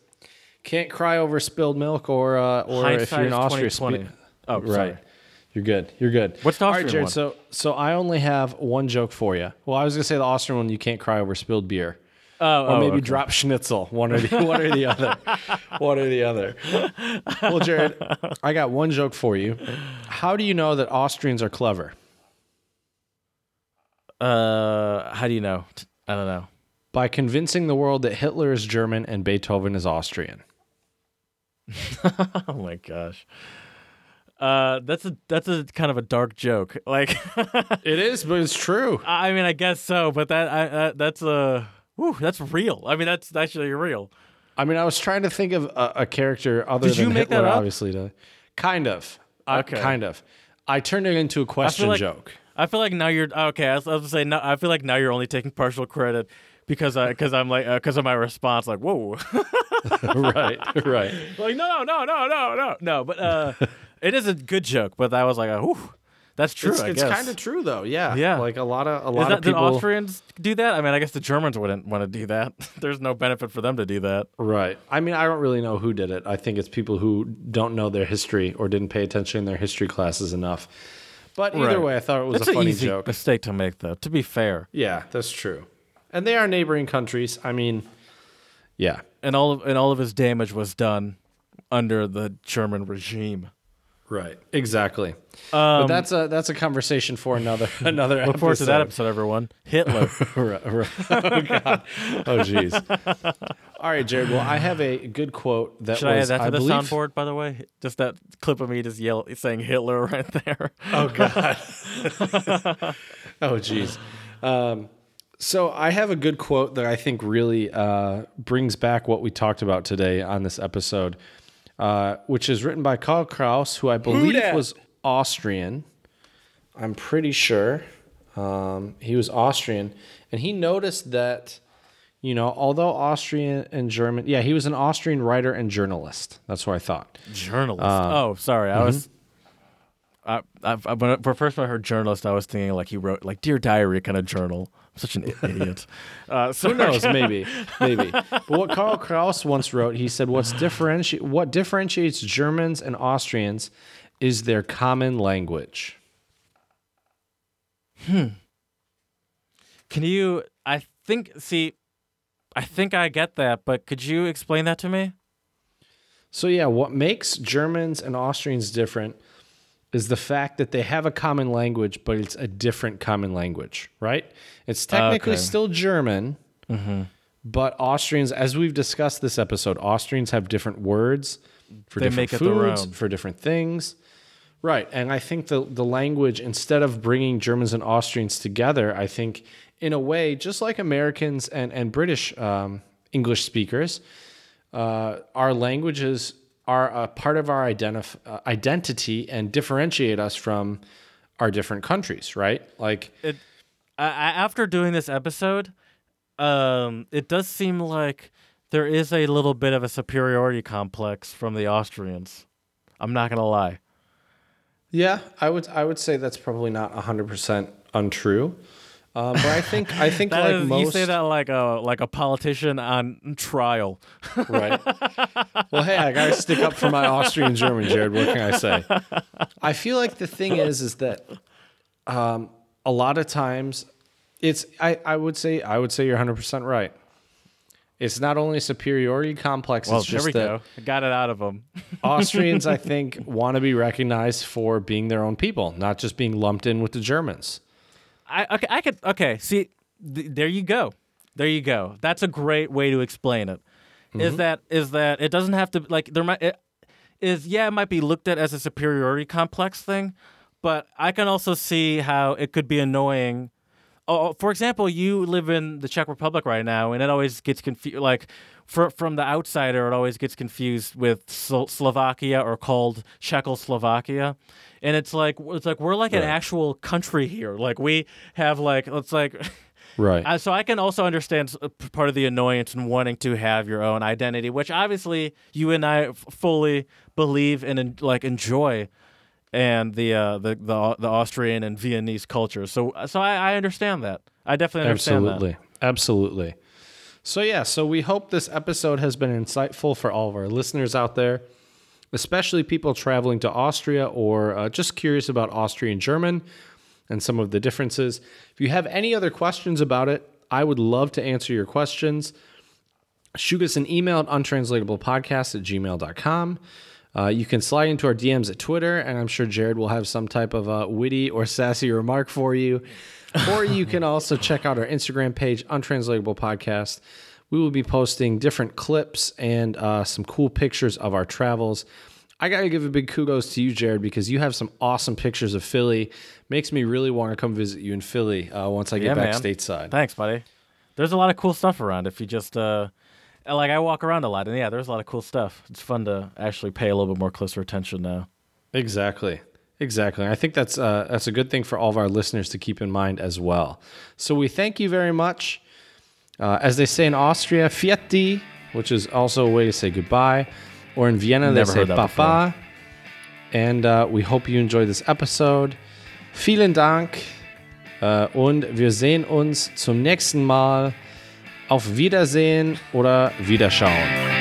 Can't cry over spilled milk, or uh, or if Hindsight you're in Austria, 2020. spe- Oh, right. sorry. You're good. You're good. What's the All right, Austrian Jared? So so I only have one joke for you. Well, I was gonna say the Austrian one. You can't cry over spilled beer, Oh, or oh, maybe okay. drop schnitzel. One or the one or the other. One or the other. Well, Jared, I got one joke for you. How do you know that Austrians are clever? Uh, how do you know? I don't know. By convincing the world that Hitler is German and Beethoven is Austrian. oh my gosh. Uh, that's a that's a kind of a dark joke. Like, It is, but it's true. I mean, I guess so, but that I uh, that's a whew, that's real. I mean, that's actually real. I mean, I was trying to think of a, a character other Did than you make Hitler, that up? obviously. To, kind of. Uh, Okay. kind of. I turned it into a question like- joke. I feel like now you're okay. I was, I was gonna say no, I feel like now you're only taking partial credit because I because I'm like because of my response. Like, whoa, right, right. like no, no, no, no, no, no. no. But uh, it is a good joke. But I was like, uh, whew, that's true. It's, it's kind of true, though. Yeah, Yeah. Like a lot of a Is lot that, of did people. Austrians do that? I mean, I guess the Germans wouldn't want to do that. There's no benefit for them to do that. Right. I mean, I don't really know who did it. I think it's people who don't know their history or didn't pay attention in their history classes enough. But either Right. way, I thought it was That's a an funny easy joke. mistake to make, though. To be fair, Yeah, that's true. And they are neighboring countries. I mean, yeah. and all of and all of his damage was done under the German regime. Right. Exactly. Um, but that's a that's a conversation for another another episode. look forward to that episode. everyone. Hitler. Right, right. Oh God. Oh jeez. All right, Jared. Well, I have a good quote that Should I add that to I the believe. soundboard, by the way? Just that clip of me just yell saying Hitler right there. Oh God. oh jeez. Um, so I have a good quote that I think really uh, brings back what we talked about today on this episode, uh, which is written by Karl Kraus, who I believe dat? was Austrian. I'm pretty sure um, he was Austrian, and he noticed that. You know, although Austrian and German, yeah, he was an Austrian writer and journalist. That's what I thought. Journalist. Uh, oh, sorry. I was. I, I, I, when I- for first when I heard journalist, I was thinking like he wrote like Dear Diary kind of journal. I'm such an idiot. Uh, so Who knows? Maybe, maybe. But what Karl Kraus once wrote, he said, "What's differenti- What differentiates Germans and Austrians is their common language." Hmm. Can you? I think. See, I think I get that, but could you explain that to me? So yeah, what makes Germans and Austrians different is the fact that they have a common language, but it's a different common language, right? It's technically Okay. still German, Mm-hmm. but Austrians, as we've discussed this episode, Austrians have different words for They different foods, for different things. Right. And I think the, the language, instead of bringing Germans and Austrians together, I think in a way, just like Americans and, and British um, English speakers, uh, our languages are a part of our identif- uh, identity and differentiate us from our different countries, right? Like, it I, after doing this episode, um, it does seem like there is a little bit of a superiority complex from the Austrians. I'm not gonna lie. yeah, I would I would say that's probably not hundred percent untrue, uh, but I think I think like is- most you say that like a like a politician on trial. right? well, hey, I gotta stick up for my Austrian German, Jared. What can I say? I feel like the thing is, is that um, a lot of times it's I, I would say I would say you're 100 percent right. It's not only superiority complex. Well, it's there just we go. I got it out of them. Austrians, I think, want to be recognized for being their own people, not just being lumped in with the Germans. I okay, I could okay. See, th- there you go. There you go. That's a great way to explain it. Is mm-hmm. that is that it doesn't have to like there might it, is yeah it might be looked at as a superiority complex thing, but I can also see how it could be annoying. Oh, oh for example, you live in the Czech Republic right now, and it always gets confused. Like, for, from the outsider, it always gets confused with Slo- Slovakia or called Czechoslovakia, and it's like it's like we're like an actual country here. Like we have like it's like. Right. Uh, so I can also understand part of the annoyance in wanting to have your own identity, which obviously you and I f- fully believe and en- like enjoy, and the uh, the the the Austrian and Viennese culture. So so I, I understand that. I definitely understand that. Absolutely. Absolutely. So, yeah, so we hope this episode has been insightful for all of our listeners out there, especially people traveling to Austria or uh, just curious about Austrian German and some of the differences. If you have any other questions about it, I would love to answer your questions. Shoot us an email at untranslatablepodcast at gmail.com. Uh, you can slide into our DMs at Twitter, and I'm sure Jared will have some type of uh, witty or sassy remark for you. Or you can also check out our Instagram page, Untranslatable Podcast. We will be posting different clips and uh, some cool pictures of our travels. I got to give a big kudos to you, Jared, because you have some awesome pictures of Philly. Makes me really want to come visit you in Philly uh, once I get Yeah, back man. stateside. Thanks, buddy. There's a lot of cool stuff around if you just uh like I walk around a lot and yeah, there's a lot of cool stuff. It's fun to actually pay a little bit more closer attention now. Exactly. Exactly. I think that's uh, that's a good thing for all of our listeners to keep in mind as well. So we thank you very much. Uh, as they say in Austria, Pfiati, which is also a way to say goodbye, or in Vienna Never they say Baba. And uh, we hope you enjoyed this episode. Vielen Dank äh, und wir sehen uns zum nächsten Mal. Auf Wiedersehen oder Wiederschauen.